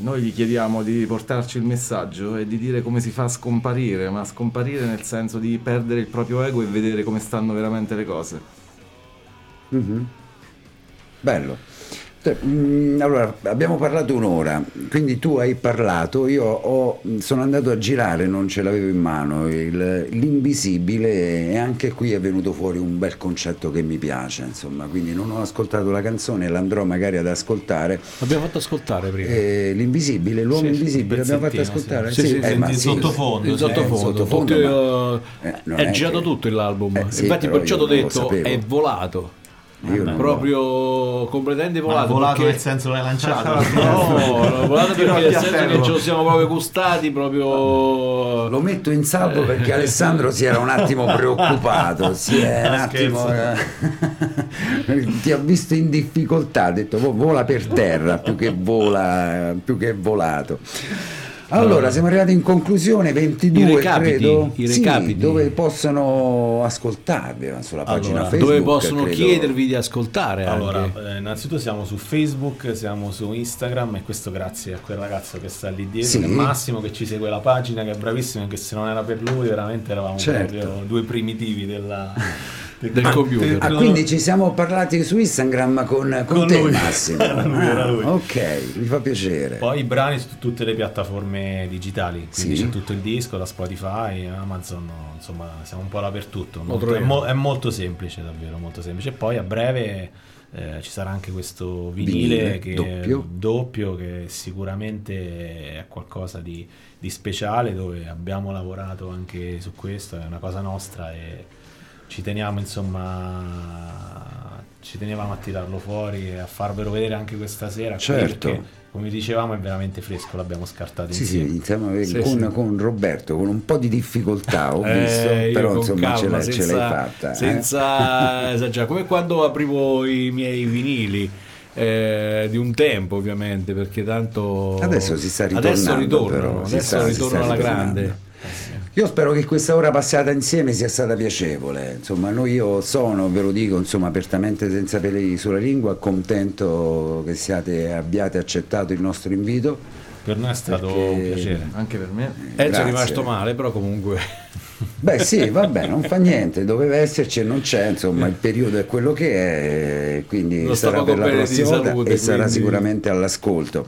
noi gli chiediamo di portarci il messaggio e di dire come si fa a scomparire, ma scomparire nel senso di perdere il proprio ego e vedere come stanno veramente le cose. Mhm. Bello. Mm, Allora, abbiamo parlato un'ora, quindi tu hai parlato, io ho- sono andato a girare, non ce l'avevo in mano, il- l'invisibile e anche qui è venuto fuori un bel concetto che mi piace, insomma, quindi non ho ascoltato la canzone, l'andrò magari ad ascoltare. L'abbiamo fatto ascoltare prima. Eh, l'invisibile, l'uomo Sì, invisibile, l'abbiamo fatto ascoltare? sì. Sì, sì, eh, sì, sì. sottofondo, il sottofondo, sottofondo, eh, eh, è è girato tutto l'album. Eh, sì, Infatti, perciò ti ho detto è volato. Io proprio completamente Ma volato. volato perché- nel senso l'hai lanciato. No, no, volato perché nel senso che ce lo siamo proprio gustati proprio Lo metto in salvo perché Alessandro si era un attimo preoccupato, si è un attimo, eh, ti ha visto in difficoltà, ha detto "Vo- vola per terra più che vola, più che volato. Allora, siamo arrivati in conclusione 22, I recapiti, credo. i Sì, recapiti. dove possono ascoltarvi eh, sulla pagina Allora, Facebook. dove possono credo. chiedervi di ascoltare Allora, anche. eh, innanzitutto siamo su Facebook, siamo su Instagram e questo grazie a quel ragazzo che sta lì dietro, Sì. Massimo che ci segue la pagina, che è bravissimo, che se non era per lui veramente eravamo Certo. proprio due primitivi della, Del computer. Ah, quindi ci siamo parlati su Instagram con, con Con te lui. Massimo. Era lui, era Ah, ok, mi fa piacere. Poi i brani su tutte le piattaforme digitali, quindi Sì. c'è tutto il disco da Spotify, Amazon, insomma siamo un po' dappertutto. Molto- è, mo- è molto semplice, davvero molto semplice. E poi a breve eh, ci sarà anche questo vinile, Vinile, che doppio. doppio, che sicuramente è qualcosa di, di speciale dove abbiamo lavorato anche su questo, è una cosa nostra e ci teniamo insomma ci tenevamo a tirarlo fuori e a farvelo vedere anche questa sera. Certo. perché, come dicevamo, è veramente fresco, l'abbiamo scartato Sì, sì, insieme. iniziamo Sì, con, sì. con Roberto, con un po' di difficoltà ho Eh, visto, io però insomma ce calma, l'hai, ce senza- l'hai fatta. eh. Senza esagerare, come quando aprivo i miei vinili. eh, di un tempo ovviamente perché tanto Adesso si sta adesso ritornando, ritornano però, si adesso sta- sta alla ritornando. grande Io spero che questa ora passata insieme sia stata piacevole. Insomma, noi io sono, ve lo dico, insomma, apertamente senza peli sulla lingua, contento che siate, abbiate accettato il nostro invito. Per noi è stato Perché- un piacere. Anche per me. Enzo Grazie. è rimasto male però comunque Beh sì, vabbè, non fa niente, doveva esserci e non c'è, insomma, il periodo è quello che è, quindi Lo sarà per la prossima volta e sarà quindi- sicuramente all'ascolto.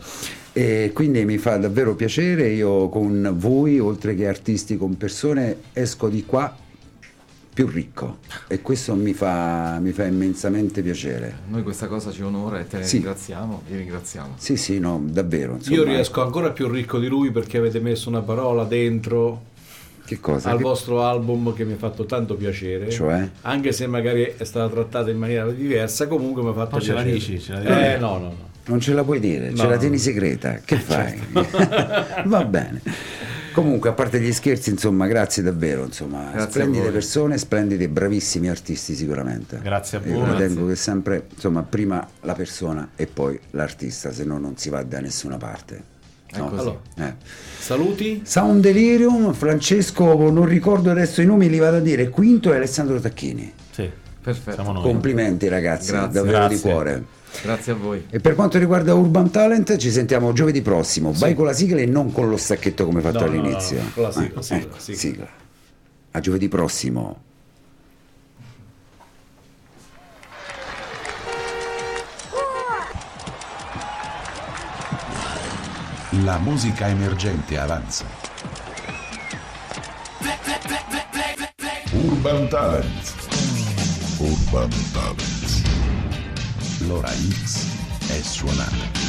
E quindi mi fa davvero piacere, io con voi, oltre che artisti, con persone, esco di qua più ricco e questo mi fa, mi fa immensamente piacere. Noi questa cosa ci onora e te ne Sì. ringraziamo. Vi ringraziamo. Sì, sì, no, davvero. Insomma, io riesco ancora più ricco di lui perché avete messo una parola dentro Che cosa? al Che- vostro album che mi ha fatto tanto piacere Cioè? anche se magari è stata trattata in maniera diversa comunque mi ha fatto Poi ce la piacere dici, ce la dici. eh no no no Non ce la puoi dire, ce No. la tieni segreta, che fai? Va bene. Comunque, a parte gli scherzi, insomma, grazie davvero, insomma, Grazie splendide persone, splendidi e bravissimi artisti sicuramente. Grazie a Io voi. ritengo che sempre, insomma, prima la persona e poi l'artista, se no non si va da nessuna parte. No? Allora. Eh. saluti Sound Delirium, Francesco, non ricordo adesso i nomi, li vado a dire, Quinto e Alessandro Tacchini. Sì, Perfetto. siamo noi. Complimenti ragazzi, Grazie. davvero di Grazie. cuore. Grazie a voi. E per quanto riguarda Urban Talent, ci sentiamo giovedì prossimo. Vai con la sigla e non con lo stacchetto come fatto No, no, no, all'inizio. no, con la sigla, Eh, sigla, ecco, sigla. sigla. A giovedì prossimo. La musica emergente avanza. Urban Talent. Urban Talent. L'ora X è suonata.